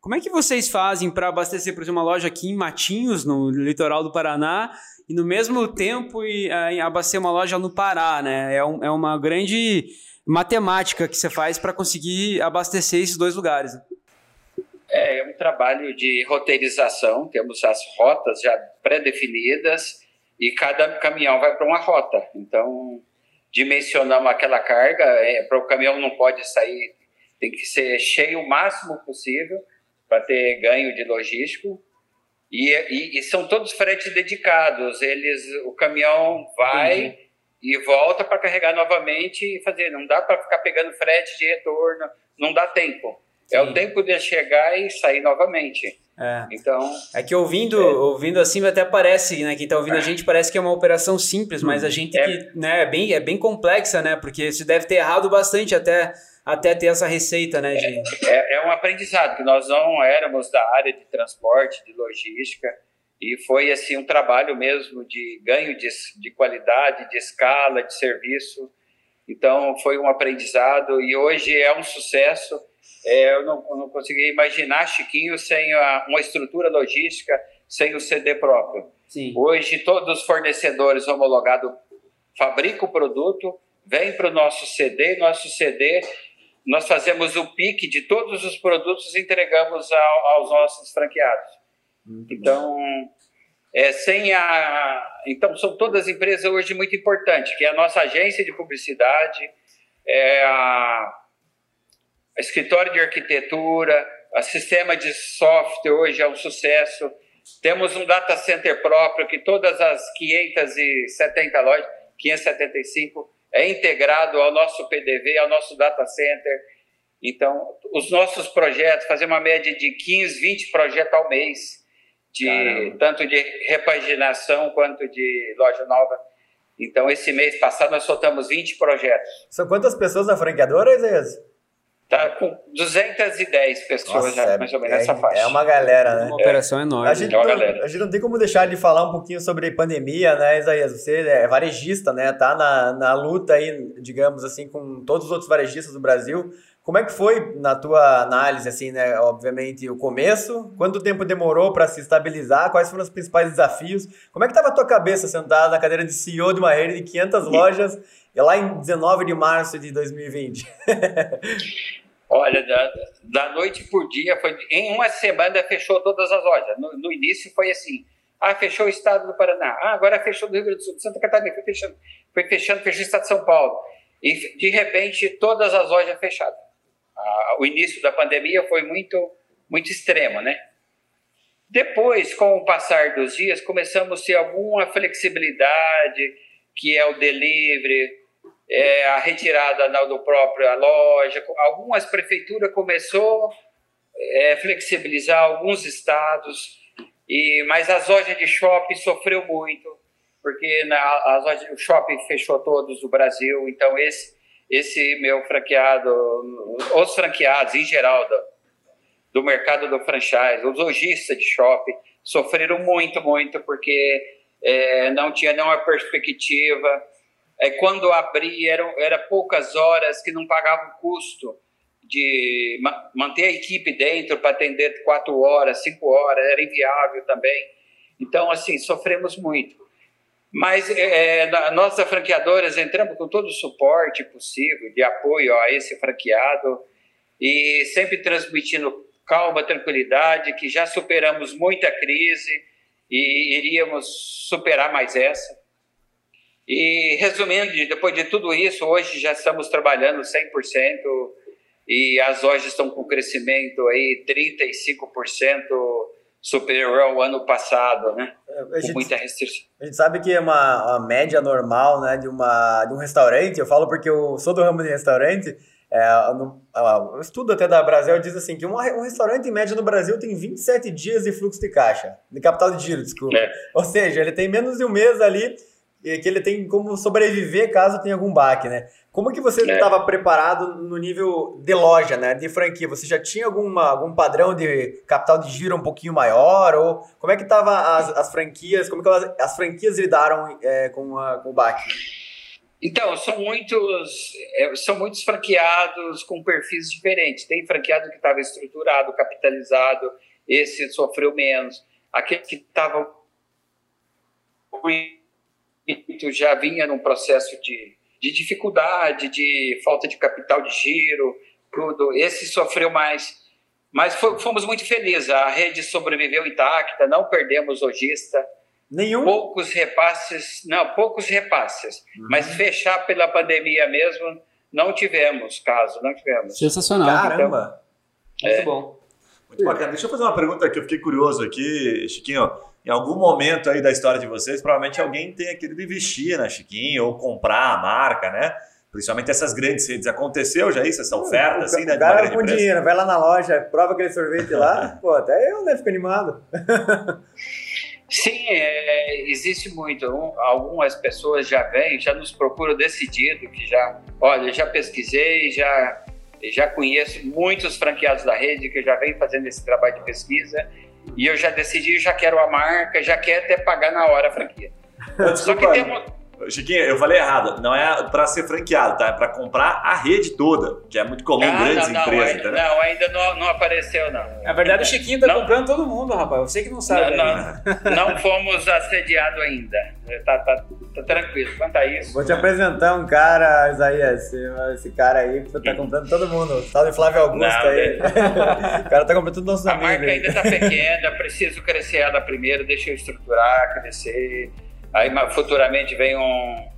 Como é que vocês fazem para abastecer, por exemplo, uma loja aqui em Matinhos, no litoral do Paraná, e no mesmo tempo e, uh, abastecer uma loja no Pará, né? É, um, é uma grande matemática que você faz para conseguir abastecer esses dois lugares. Né? É, é um trabalho de roteirização, temos as rotas já pré-definidas e cada caminhão vai para uma rota. Então, dimensionamos aquela carga, é, para o caminhão não pode sair, tem que ser cheio o máximo possível para ter ganho de logístico. E, e, e, são todos fretes dedicados. Eles, o caminhão vai Entendi. E volta para carregar novamente e fazer. Não dá para ficar pegando frete de retorno, não dá tempo. Sim. É o tempo de chegar e sair novamente. É. Então. É que ouvindo, é. ouvindo assim até parece, né? Quem tá ouvindo a gente parece que é uma operação simples, mas a hum. gente é. que, né, é bem, é bem complexa, né? Porque se deve ter errado bastante até, até ter essa receita, né? De... É, é um aprendizado, que nós não éramos da área de transporte, de logística, e foi assim um trabalho mesmo de ganho de, de qualidade, de escala, de serviço. Então foi um aprendizado e hoje é um sucesso é, eu, não, não conseguia imaginar Chiquinho sem a, uma estrutura logística, sem o CD próprio. Sim. Hoje, todos os fornecedores homologados fabricam o produto, vem para o nosso CD, nosso CD, nós fazemos o pique de todos os produtos e entregamos ao, aos nossos franqueados. Muito então, é, sem a, então, são todas empresas hoje muito importantes, que é a nossa agência de publicidade, é a escritório de arquitetura, o sistema de software hoje é um sucesso. Temos um data center próprio que todas as 570 lojas, 575, é integrado ao nosso PDV, ao nosso data center. Então, os nossos projetos, fazer uma média de 15, 20 projetos ao mês, de, tanto de repaginação quanto de loja nova. Então, esse mês passado nós soltamos 20 projetos. São quantas pessoas na franqueadora, Isaías? Tá com 210 pessoas Nossa, já, é, mais ou menos é, nessa faixa. É uma galera, né? É uma operação enorme. A gente, é uma não, galera. a gente não tem como deixar de falar um pouquinho sobre pandemia, né, Isaías? Você é varejista, né? Tá na, na luta aí, digamos assim, com todos os outros varejistas do Brasil. Como é que foi na tua análise, assim, né? Obviamente, o começo, quanto tempo demorou para se estabilizar, quais foram os principais desafios? Como é que estava a tua cabeça sentada na cadeira de CEO de uma rede de 500 lojas lá em 19 de março de 2020? Olha, da, da noite por dia, foi, em uma semana fechou todas as lojas. No, no, início foi assim, ah, fechou o estado do Paraná, ah, agora fechou do Rio Grande do Sul, Santa Catarina, foi fechando, foi fechando, fechou o estado de São Paulo. E, de repente, todas as lojas fechadas. O início da pandemia foi muito, muito extremo, né? Depois, com o passar dos dias, começamos a ter alguma flexibilidade, que é o delivery, é, a retirada do próprio loja. Algumas prefeituras começou é, flexibilizar alguns estados, e mas as lojas de shopping sofreu muito, porque na, as lojas, o shopping fechou todos do Brasil, então esse esse meu franqueado, os franqueados em geral do, do mercado do franchise, os lojistas de shopping sofreram muito, muito, porque é, não tinha nenhuma perspectiva é, quando abri, eram era poucas horas que não pagava o custo de ma manter a equipe dentro para atender quatro horas, cinco horas, era inviável também. Então, assim, sofremos muito. Mas é, é nós, franqueadoras, entramos com todo o suporte possível de apoio a esse franqueado e sempre transmitindo calma, tranquilidade, que já superamos muita crise e iríamos superar mais essa. E resumindo, depois de tudo isso, hoje já estamos trabalhando 100% e as lojas estão com crescimento aí 35% superior ao ano passado, né? É, com gente, muita restrição. A gente sabe que é uma, uma, média normal, né, de, uma, de um restaurante, eu falo porque eu sou do ramo de restaurante, é, no, o estudo até da Brasil diz assim que um, um, restaurante em média no Brasil tem 27 dias de fluxo de caixa, de capital de giro, desculpa. É. Ou seja, ele tem menos de um mês ali que ele tem como sobreviver caso tenha algum baque, né? Como que você estava é. preparado no nível de loja, né? De franquia? Você já tinha alguma, algum padrão de capital de giro um pouquinho maior? Ou como é que estavam as, as franquias? Como que elas, as franquias lidaram é, com, a, com o baque? Então, são muitos, é, são muitos franqueados com perfis diferentes. Tem franqueado que estava estruturado, capitalizado, esse sofreu menos. Aquele que estava já vinha num processo de, de dificuldade, de falta de capital de giro, tudo. Esse sofreu mais. Mas fomos muito felizes. A rede sobreviveu intacta, não perdemos lojista Nenhum? Poucos repasses, não, poucos repasses. Uhum. Mas fechar pela pandemia mesmo, não tivemos caso, não tivemos. Sensacional. Caramba! Então, muito é. bom. Muito bacana. Deixa eu fazer uma pergunta que eu fiquei curioso aqui, Chiquinho. Em algum momento aí da história de vocês, provavelmente alguém tenha querido investir na Chiquinho ou comprar a marca, né? Principalmente essas grandes redes. Aconteceu já isso, essa oferta, assim, né? O cara com dinheiro, vai lá na loja, prova aquele sorvete lá, pô, até eu né, fico animado. Sim, é, existe muito. Um, algumas pessoas já vêm, já nos procuram decidido, que já, olha, já pesquisei, já, já conheço muitos franqueados da rede que já vêm fazendo esse trabalho de pesquisa e eu já decidi, já quero a marca, já quero até pagar na hora a franquia. Só que temos Chiquinho, eu falei errado. Não é para ser franqueado, tá? É para comprar a rede toda, que é muito comum em ah, grandes não, não, empresas. Ainda, não, ainda não, não, apareceu, não. Na verdade, o Chiquinho tá não, comprando todo mundo, rapaz. Você que não sabe. Não, não, não fomos assediados ainda. Tá, tá, tá, tranquilo. Quanto a isso. Vou te apresentar um cara, Isaías. Esse, cara aí que tá comprando todo mundo. Salve Flávio Augusto aí. o cara tá comprando todos nossos a amigos. A marca ainda tá pequena, preciso crescer ela primeiro, deixa eu estruturar, crescer Aí futuramente vem um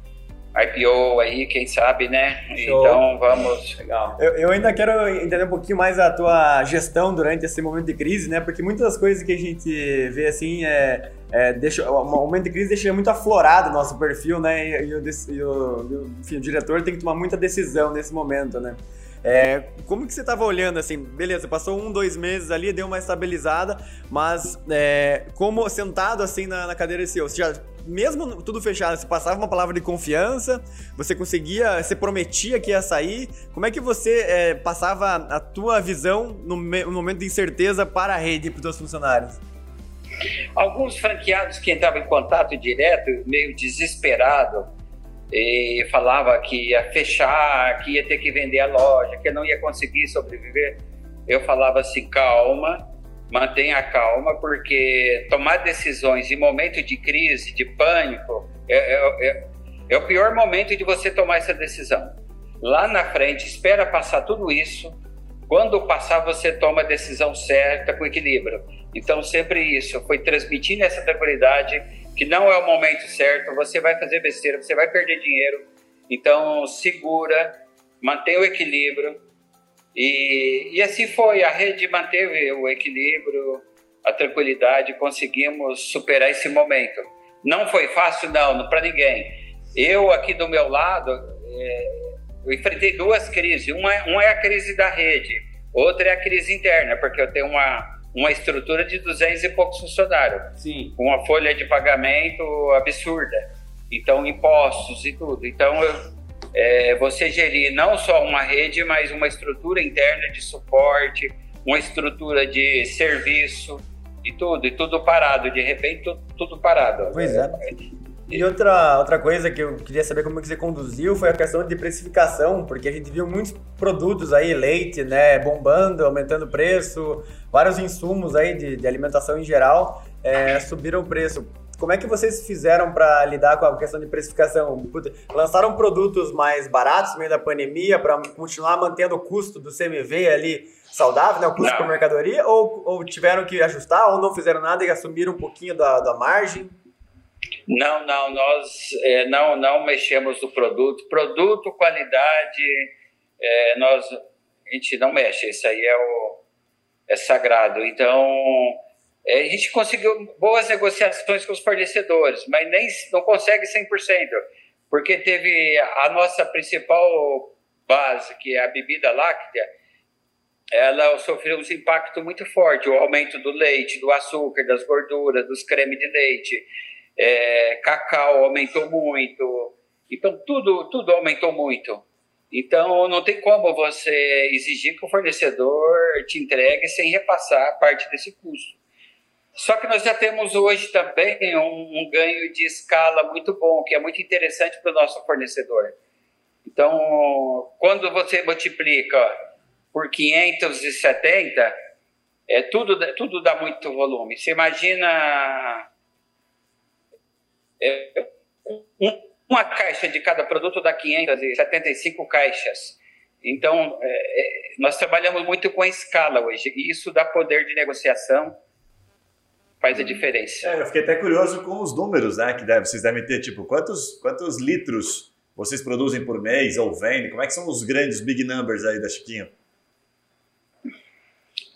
IPO aí, quem sabe, né? Show. Então vamos. Legal. Eu, eu, ainda quero entender um pouquinho mais a tua gestão durante esse momento de crise, né? Porque muitas das coisas que a gente vê assim é. é deixa, o momento de crise deixa muito aflorado o nosso perfil, né? E, e, o, e o, enfim, o diretor tem que tomar muita decisão nesse momento, né? É, como que você estava olhando assim? Beleza, passou um, dois meses ali, deu uma estabilizada, mas é, como sentado assim na, na cadeira CEO, você já mesmo tudo fechado, você passava uma palavra de confiança, você conseguia, você prometia que ia sair. Como é que você é, passava a tua visão no, no, momento de incerteza para a rede para os seus funcionários? Alguns franqueados que entravam em contato direto, meio desesperado, e falava que ia fechar, que ia ter que vender a loja, que não ia conseguir sobreviver. Eu falava assim, calma, mantenha calma, porque tomar decisões em momento de crise, de pânico, é, é, é, é o pior momento de você tomar essa decisão. Lá na frente, espera passar tudo isso. Quando passar, você toma a decisão certa, com equilíbrio. Então, sempre isso. Foi transmitindo essa tranquilidade, que não é o momento certo, você vai fazer besteira, você vai perder dinheiro. Então, segura, mantenha o equilíbrio, e, e assim foi, a rede manteve o equilíbrio, a tranquilidade, conseguimos superar esse momento. Não foi fácil, não, para ninguém. Eu aqui do meu lado, é, eu enfrentei duas crises. Uma, uma é a crise da rede, outra é a crise interna, porque eu tenho uma, uma estrutura de 200 e poucos funcionários, Sim. com uma folha de pagamento absurda. Então, impostos e tudo. Então, eu, é, você gerir não só uma rede, mas uma estrutura interna de suporte, uma estrutura de serviço e tudo, e tudo parado, de repente tudo, tudo parado. Pois é. E outra, outra coisa que eu queria saber como que você conduziu foi a questão de precificação, porque a gente viu muitos produtos aí, leite, né, bombando, aumentando o preço, vários insumos aí de, de alimentação em geral é, subiram o preço. Como é que vocês fizeram para lidar com a questão de precificação? Lançaram produtos mais baratos no meio da pandemia para continuar mantendo o custo do CMV ali saudável, né? o custo por mercadoria? Ou, ou, tiveram que ajustar ou não fizeram nada e assumiram um pouquinho da, da margem? Não, não, nós é, não, não mexemos no produto. Produto, qualidade, é, nós, a gente não mexe, isso aí é, o, é sagrado. Então, é, a gente conseguiu boas negociações com os fornecedores, mas nem não consegue 100%, porque teve a nossa principal base, que é a bebida láctea, ela sofreu um impacto muito forte, o aumento do leite, do açúcar, das gorduras, dos cremes de leite, é, cacau aumentou muito, então tudo, tudo aumentou muito. Então não tem como você exigir que o fornecedor te entregue sem repassar parte desse custo. Só que nós já temos hoje também um, um ganho de escala muito bom, que é muito interessante para o nosso fornecedor. Então, quando você multiplica por 570, é, tudo, tudo dá muito volume. Você imagina é, uma caixa de cada produto dá 575 caixas. Então, é, é, nós trabalhamos muito com a escala hoje, e isso dá poder de negociação, faz a diferença. É, eu fiquei até curioso com os números, né? Que deve, vocês devem ter, tipo, quantos, quantos litros vocês produzem por mês ou vendem? Como é que são os grandes big numbers aí da Chiquinho?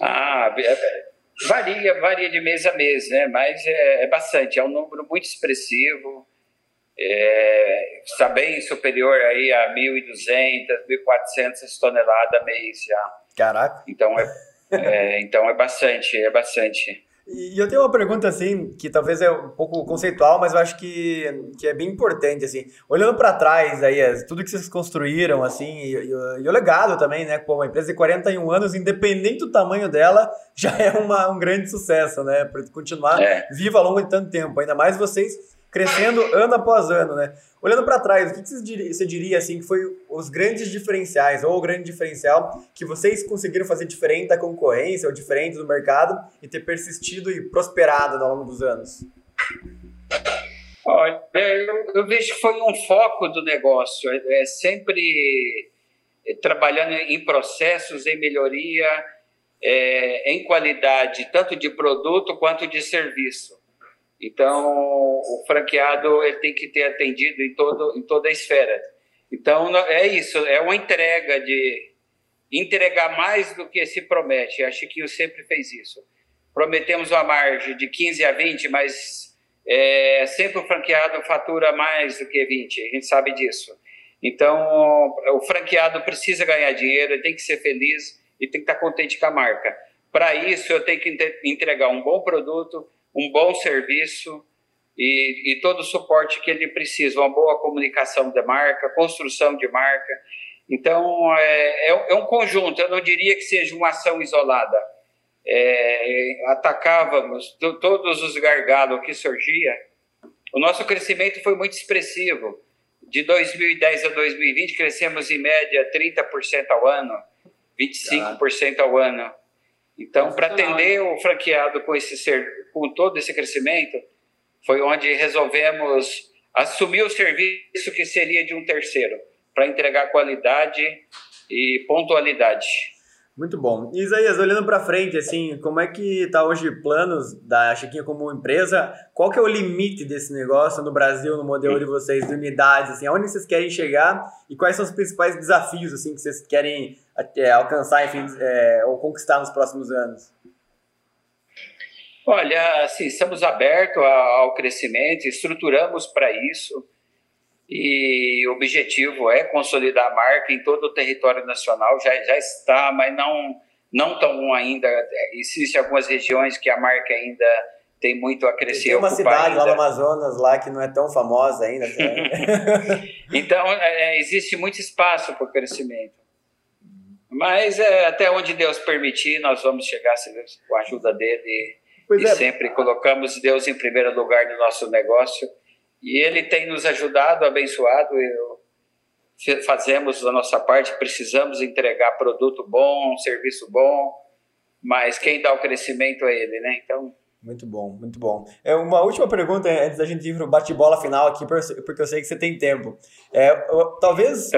Ah, é, é, varia, varia de mês a mês, né? Mas é, é bastante, é um número muito expressivo é, está bem superior aí a 1.200, 1.400 toneladas mês já. Caraca. Então é, é, então é bastante, é bastante. E eu tenho uma pergunta assim, que talvez é um pouco conceitual, mas eu acho que, que é bem importante assim. Olhando para trás aí, tudo que vocês construíram assim, e, e, e, o legado também, né, com uma empresa de 41 anos, independente do tamanho dela, já é uma, um grande sucesso, né, para continuar é. viva ao longo de tanto tempo. Ainda mais vocês crescendo ano após ano, né? Olhando para trás, o que você diria, você diria assim que foi os grandes diferenciais ou o grande diferencial que vocês conseguiram fazer diferente da concorrência ou diferente do mercado e ter persistido e prosperado ao longo dos anos? Olha, eu, eu vejo que foi um foco do negócio, é, é sempre trabalhando em processos, em melhoria, é, em qualidade, tanto de produto quanto de serviço. Então, o franqueado ele tem que ter atendido em, todo, em toda a esfera. Então, é isso, é uma entrega de entregar mais do que se promete. A Chiquinho sempre fez isso. Prometemos uma margem de 15 a 20, mas é, sempre o franqueado fatura mais do que 20, a gente sabe disso. Então, o franqueado precisa ganhar dinheiro, ele tem que ser feliz e tem que estar contente com a marca. Para isso, eu tenho que entregar um bom produto, um bom serviço e, e, todo o suporte que ele precisa, uma boa comunicação de marca, construção de marca. Então, é, é, é um conjunto, eu não diria que seja uma ação isolada. É, atacávamos todos os gargalos que surgia. O nosso crescimento foi muito expressivo. De 2010 a 2020, crescemos em média 30% ao ano, 25% ao ano. Então, para atender o franqueado com, esse ser, com todo esse crescimento, foi onde resolvemos assumir o serviço que seria de um terceiro, para entregar qualidade e pontualidade. Muito bom. Isaías, olhando para frente, assim, como é que tá hoje planos da Chiquinha como empresa? Qual que é o limite desse negócio no Brasil, no modelo de vocês, de unidades, assim, aonde vocês querem chegar e quais são os principais desafios, assim, que vocês querem é, alcançar, enfim, é, ou conquistar nos próximos anos? Olha, assim, estamos abertos ao crescimento, estruturamos para isso e o objetivo é consolidar a marca em todo o território nacional. Já, já está, mas não não tão ainda. Existem algumas regiões que a marca ainda tem muito a crescer. Tem uma cidade ainda. lá no Amazonas lá que não é tão famosa ainda. então é, existe muito espaço para o crescimento. Mas é, até onde Deus permitir, nós vamos chegar com a ajuda dele. Pois e é. sempre colocamos Deus em primeiro lugar no nosso negócio e ele tem nos ajudado, abençoado. Eu, fazemos a nossa parte, precisamos entregar produto bom, serviço bom, mas quem dá o crescimento é ele, né? Então, muito bom, muito bom. É uma última pergunta antes da gente ir para o bate-bola final aqui, porque eu sei que você tem tempo. É, talvez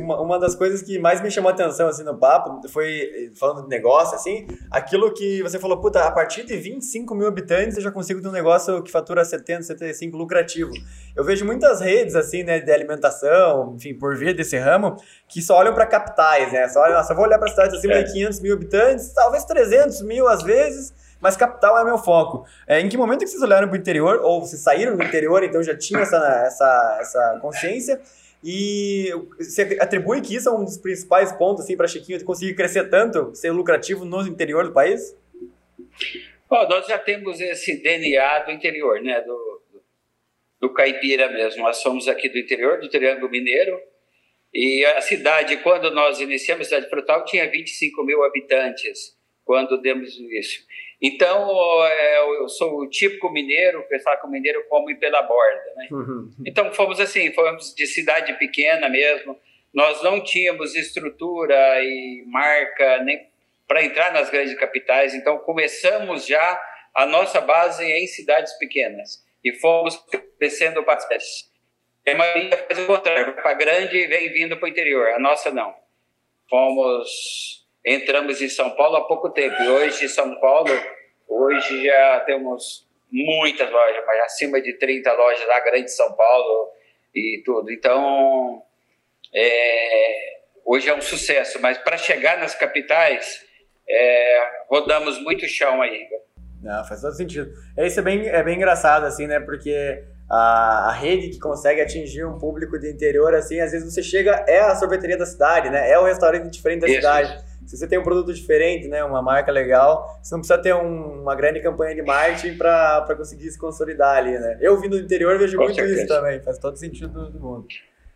uma, uma das coisas que mais me chamou a atenção assim, no papo foi, falando de negócio, assim, aquilo que você falou, puta, a partir de 25 mil habitantes eu já consigo ter um negócio que fatura 70, 75 lucrativo. Eu vejo muitas redes, assim, né, de alimentação, enfim, por via desse ramo, que só olham para capitais, né? Só, olham, só vou olhar para cidades acima é. de 500 mil habitantes, talvez 300 mil às vezes, mas capital é meu foco. É, em que momento que vocês olharam para o interior, ou vocês saíram do interior, então já tinham essa, essa, essa consciência, e você atribui que isso é um dos principais pontos assim, para Chiquinho conseguir crescer tanto, ser lucrativo no interior do país? Oh, nós já temos esse DNA do interior, né? Do, do caipira mesmo. Nós somos aqui do interior, do Triângulo Mineiro, e a cidade, quando nós iniciamos a cidade frutal, tinha 25 mil habitantes quando demos início. Então, é, eu sou o típico mineiro, o pessoal que o mineiro come pela borda, né? Uhum. Então, fomos assim, fomos de cidade pequena mesmo, nós não tínhamos estrutura e marca nem para entrar nas grandes capitais, então começamos já a nossa base em cidades pequenas e fomos crescendo bastante. A maioria faz o contrário, para grande e vem vindo para o interior, a nossa não. Fomos, entramos em São Paulo há pouco tempo e hoje São Paulo, hoje já temos muitas lojas, mas acima de 30 lojas lá, grande São Paulo e tudo. Então, é, hoje é um sucesso, mas para chegar nas capitais, é, rodamos muito chão aí. Não, faz todo sentido. Isso é bem, é bem engraçado, assim, né? Porque a, a, rede que consegue atingir um público de interior, assim, às vezes você chega, é a sorveteria da cidade, né? É o restaurante diferente da isso, cidade. Se você tem um produto diferente, né? Uma marca legal, você não precisa ter um, uma grande campanha de marketing para conseguir se consolidar ali, né? Eu vindo do interior vejo Com muito certeza. isso também, faz todo sentido do mundo.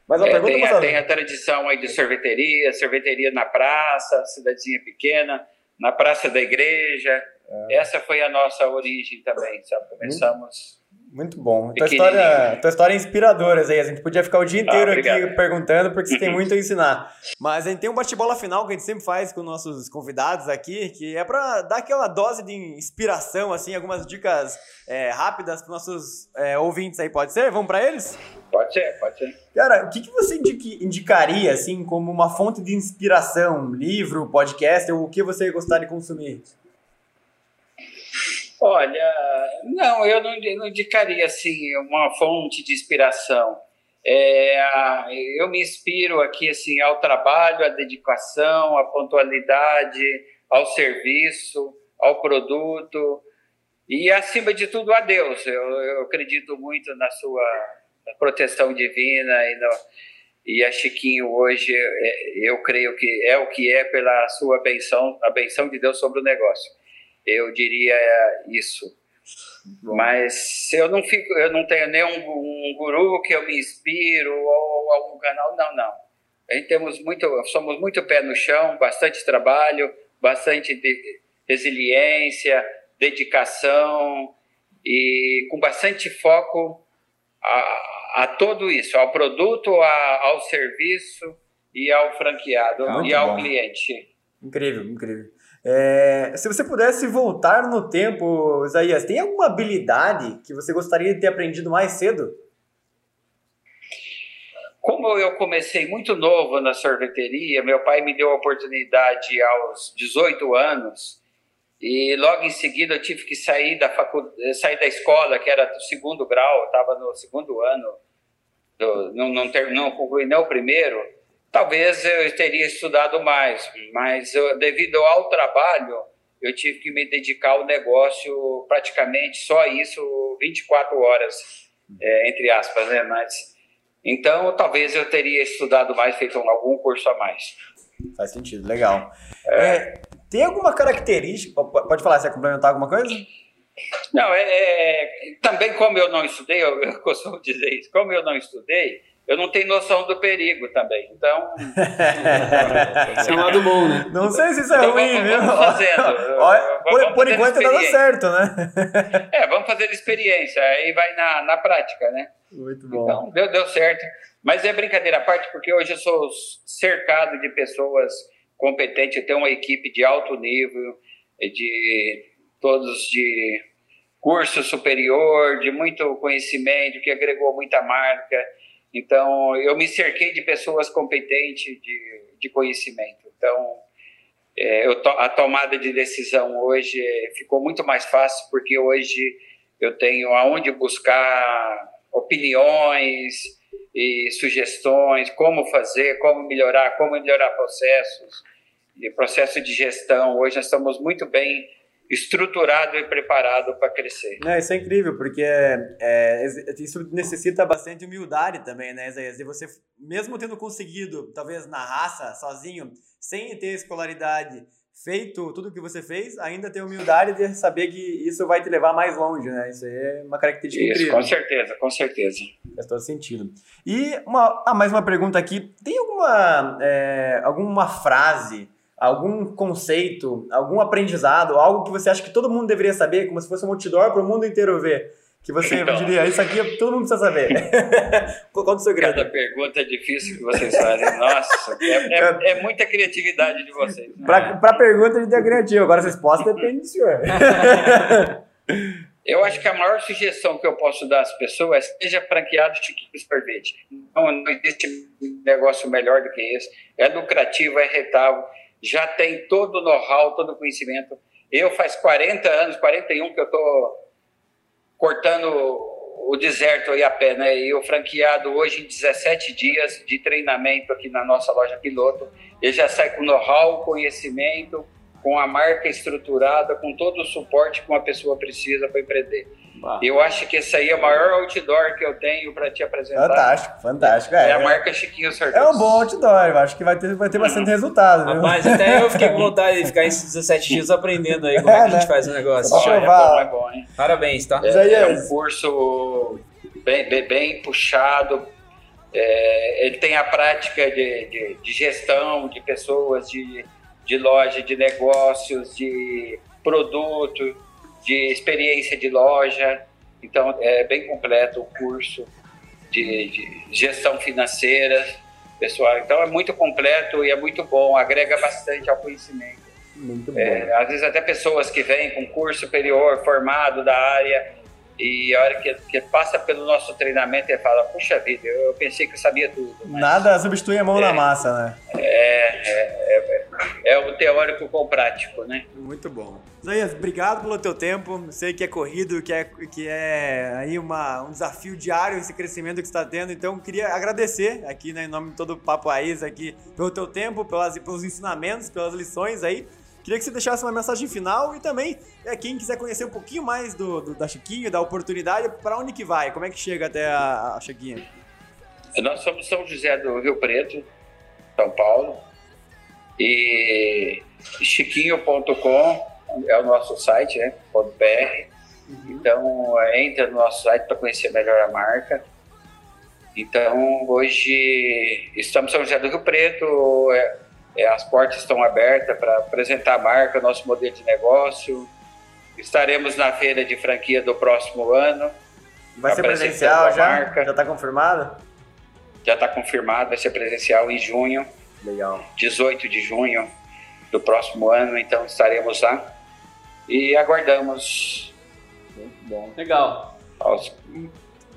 Mas uma é, pergunta tem, tem a tradição aí de sorveteria, sorveteria na praça, cidadezinha pequena, na praça da igreja. É. Essa foi a nossa origem também, sabe? Começamos. Muito bom. Tua história, tua história é inspiradora, aí. A gente podia ficar o dia inteiro ah, aqui perguntando, porque você tem muito a ensinar. Mas a gente tem um bate-bola final que a gente sempre faz com nossos convidados aqui, que é para dar aquela dose de inspiração, assim, algumas dicas é, rápidas para nossos é, ouvintes aí. Pode ser? Vamos para eles? Pode ser, pode ser. Cara, o que, que você indicaria, assim, como uma fonte de inspiração? Livro, podcast, ou o que você gostaria de consumir? Olha, não, eu não, não indicaria assim uma fonte de inspiração. É, eu me inspiro aqui assim ao trabalho, à dedicação, à pontualidade, ao serviço, ao produto e acima de tudo a Deus. Eu, eu acredito muito na sua proteção divina e, no, e a Chiquinho hoje é, eu creio que é o que é pela sua benção, a benção de Deus sobre o negócio eu diria isso. Bom. Mas eu não fico, eu não tenho nenhum um guru que eu me inspiro ou algum canal, não, não. A gente temos muito, somos muito pé no chão, bastante trabalho, bastante de, resiliência, dedicação e com bastante foco a, a tudo isso, ao produto, a, ao serviço e ao franqueado ah, e ao bom. cliente. Incrível, incrível. É, se você pudesse voltar no tempo, Isaías, tem alguma habilidade que você gostaria de ter aprendido mais cedo? Como eu comecei muito novo na sorveteria, meu pai me deu a oportunidade aos 18 anos e logo em seguida eu tive que sair da faculdade, sair da escola, que era do segundo grau, estava no segundo ano, do, não, não, ter, não concluí nem o primeiro Talvez eu teria estudado mais, mas eu, devido ao trabalho, eu tive que me dedicar ao negócio praticamente só isso 24 horas, é, entre aspas, né? Mas, então, talvez eu teria estudado mais, feito algum curso a mais. Faz sentido, legal. É. É, tem alguma característica, pode falar, você quer complementar alguma coisa? Não, é, é, também como eu não estudei, eu, eu costumo dizer isso, como eu não estudei, eu não tenho noção do perigo também. Então. Isso é um lado bom, né? Não sei se isso é então, ruim, vamos, viu? Vamos fazendo. Olha, por, vamos por enquanto tá dando certo, né? é, vamos fazer experiência. Aí vai na, na prática, né? Muito bom. Então, deu, deu certo. Mas é brincadeira à parte, porque hoje eu sou cercado de pessoas competentes. Eu tenho uma equipe de alto nível, de todos de curso superior, de muito conhecimento, que agregou muita marca. Então, eu me cerquei de pessoas competentes de, de conhecimento. Então, é, to, a tomada de decisão hoje ficou muito mais fácil, porque hoje eu tenho aonde buscar opiniões e sugestões, como fazer, como melhorar, como melhorar processos, e processo de gestão. Hoje nós estamos muito bem estruturado e preparado para crescer. É, isso é incrível, porque é, é, isso necessita bastante humildade também, né, Isaías? E você, mesmo tendo conseguido, talvez na raça, sozinho, sem ter escolaridade, feito tudo o que você fez, ainda ter humildade de saber que isso vai te levar mais longe, né? Isso é uma característica isso, incrível. com certeza, com certeza. Faz todo sentido. E uma, ah, mais uma pergunta aqui. Tem alguma, é, alguma frase algum conceito, algum aprendizado, algo que você acha que todo mundo deveria saber, como se fosse um outdoor para o mundo inteiro ver? Que você então, diria, isso aqui todo mundo precisa saber. Qual o segredo? Cada pergunta é difícil que vocês fazem. Nossa, é, é, é muita criatividade de vocês. Para pergunta, a gente é criativo. Agora, a resposta depende do senhor. Eu acho que a maior sugestão que eu posso dar às pessoas é seja franqueado Chiquinho Sorvete. Não, não existe negócio melhor do que esse. É lucrativo, é rentável, já tem todo o know-how, todo o conhecimento. Eu faz 40 anos, 41 que eu estou cortando o deserto aí a pé, né? E o franqueado hoje em 17 dias de treinamento aqui na nossa loja piloto, ele já sai com know-how, conhecimento, com a marca estruturada, com todo o suporte que uma pessoa precisa para empreender. Ah. Eu acho que esse aí é o maior outdoor que eu tenho para te apresentar. Fantástico, fantástico. É, é a marca Chiquinho Sorvete. É um bom outdoor, eu acho que vai ter, vai ter bastante resultado. Viu? Mas até eu fiquei com vontade de ficar esses 17 dias aprendendo aí como é, é que né? a gente faz o negócio. Bom, é bom, é bom, hein? Parabéns, tá? É, é um curso bem, bem, bem puxado. É, ele tem a prática de, de, de gestão de pessoas, de de loja, de negócios, de produto, de experiência de loja. Então, é bem completo o curso de, de gestão financeira, pessoal. Então, é muito completo e é muito bom, agrega bastante ao conhecimento. Muito bom. É, às vezes, até pessoas que vêm com curso superior, formado da área, e a hora que, que passa pelo nosso treinamento, ele fala: Puxa vida, eu pensei que eu sabia tudo. Nada substitui a mão é, na massa, né? É, é, é, é, o teórico com o prático, né? Muito bom. Zaias, obrigado pelo teu tempo. Sei que é corrido, que é, que é aí uma, um desafio diário esse crescimento que você está tendo. Então, queria agradecer aqui, né, em nome de todo o Papo Raiz, aqui, pelo teu tempo, pelas, pelos ensinamentos, pelas lições aí. Queria que você deixasse uma mensagem final e também, é, quem quiser conhecer um pouquinho mais do, do da Chiquinho, da oportunidade, para onde que vai? Como é que chega até a, a Chiquinho? Nós somos São José do Rio Preto, São Paulo, e chiquinho.com é o nosso site, né? .br. Então, entra no nosso site para conhecer melhor a marca. Então, hoje estamos em São José do Rio Preto, é, é, as portas estão abertas para apresentar a marca, nosso modelo de negócio. Estaremos na feira de franquia do próximo ano. Vai ser presencial já? Marca. Já está confirmado? Já está confirmado, vai ser presencial em junho. Legal. 18 de junho do próximo ano, então estaremos lá. E aguardamos. Muito bom. Legal. Aos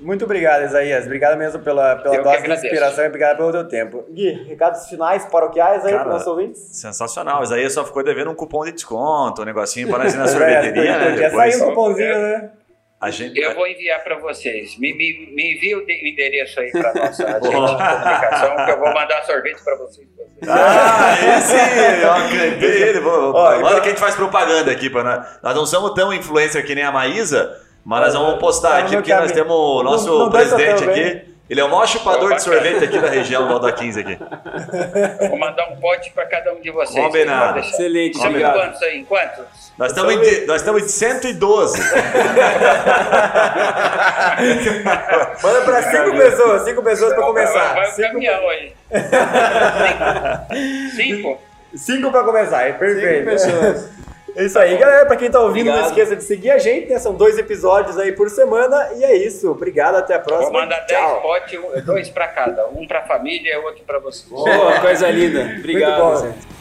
muito obrigado, Isaías. Obrigado mesmo pela, pela dose de inspiração e obrigado pelo teu tempo. Gui, recados finais paroquiais aí para os nossos ouvintes? Sensacional. Isaías só ficou devendo um cupom de desconto, um negocinho para nós ir na sorveteria. é, né? Podia sair um cupomzinho, né? A gente... Eu vou enviar para vocês. Me, me, me envia o endereço aí para nossa agente de comunicação, que eu vou mandar sorvete para vocês. Ah, esse! ele. Vou, Ó, então... que a gente faz propaganda aqui. Pra nós. nós não somos tão influencer que nem a Maísa, mas nós vamos postar aqui, porque nós temos o nosso não, não presidente aqui. Ele é o maior chupador de sorvete aqui da região do Alda 15 aqui. Vou mandar um pote para cada um de vocês. Combinado. Excelente. Sabe quantos aí? Quantos? Nós estamos em, nós estamos em 112. Manda para cinco pessoas, cinco pessoas para começar. Vai o caminhão aí. Cinco? Cinco para começar, é perfeito. Cinco pessoas. É isso aí, galera. Pra quem tá ouvindo, Obrigado. não esqueça de seguir a gente, né? São dois episódios aí por semana. E é isso. Obrigado, até a próxima. Vou mandar Tchau. 10 potes, dois pra cada. Um pra família e outro pra vocês. Boa, coisa linda. Obrigado.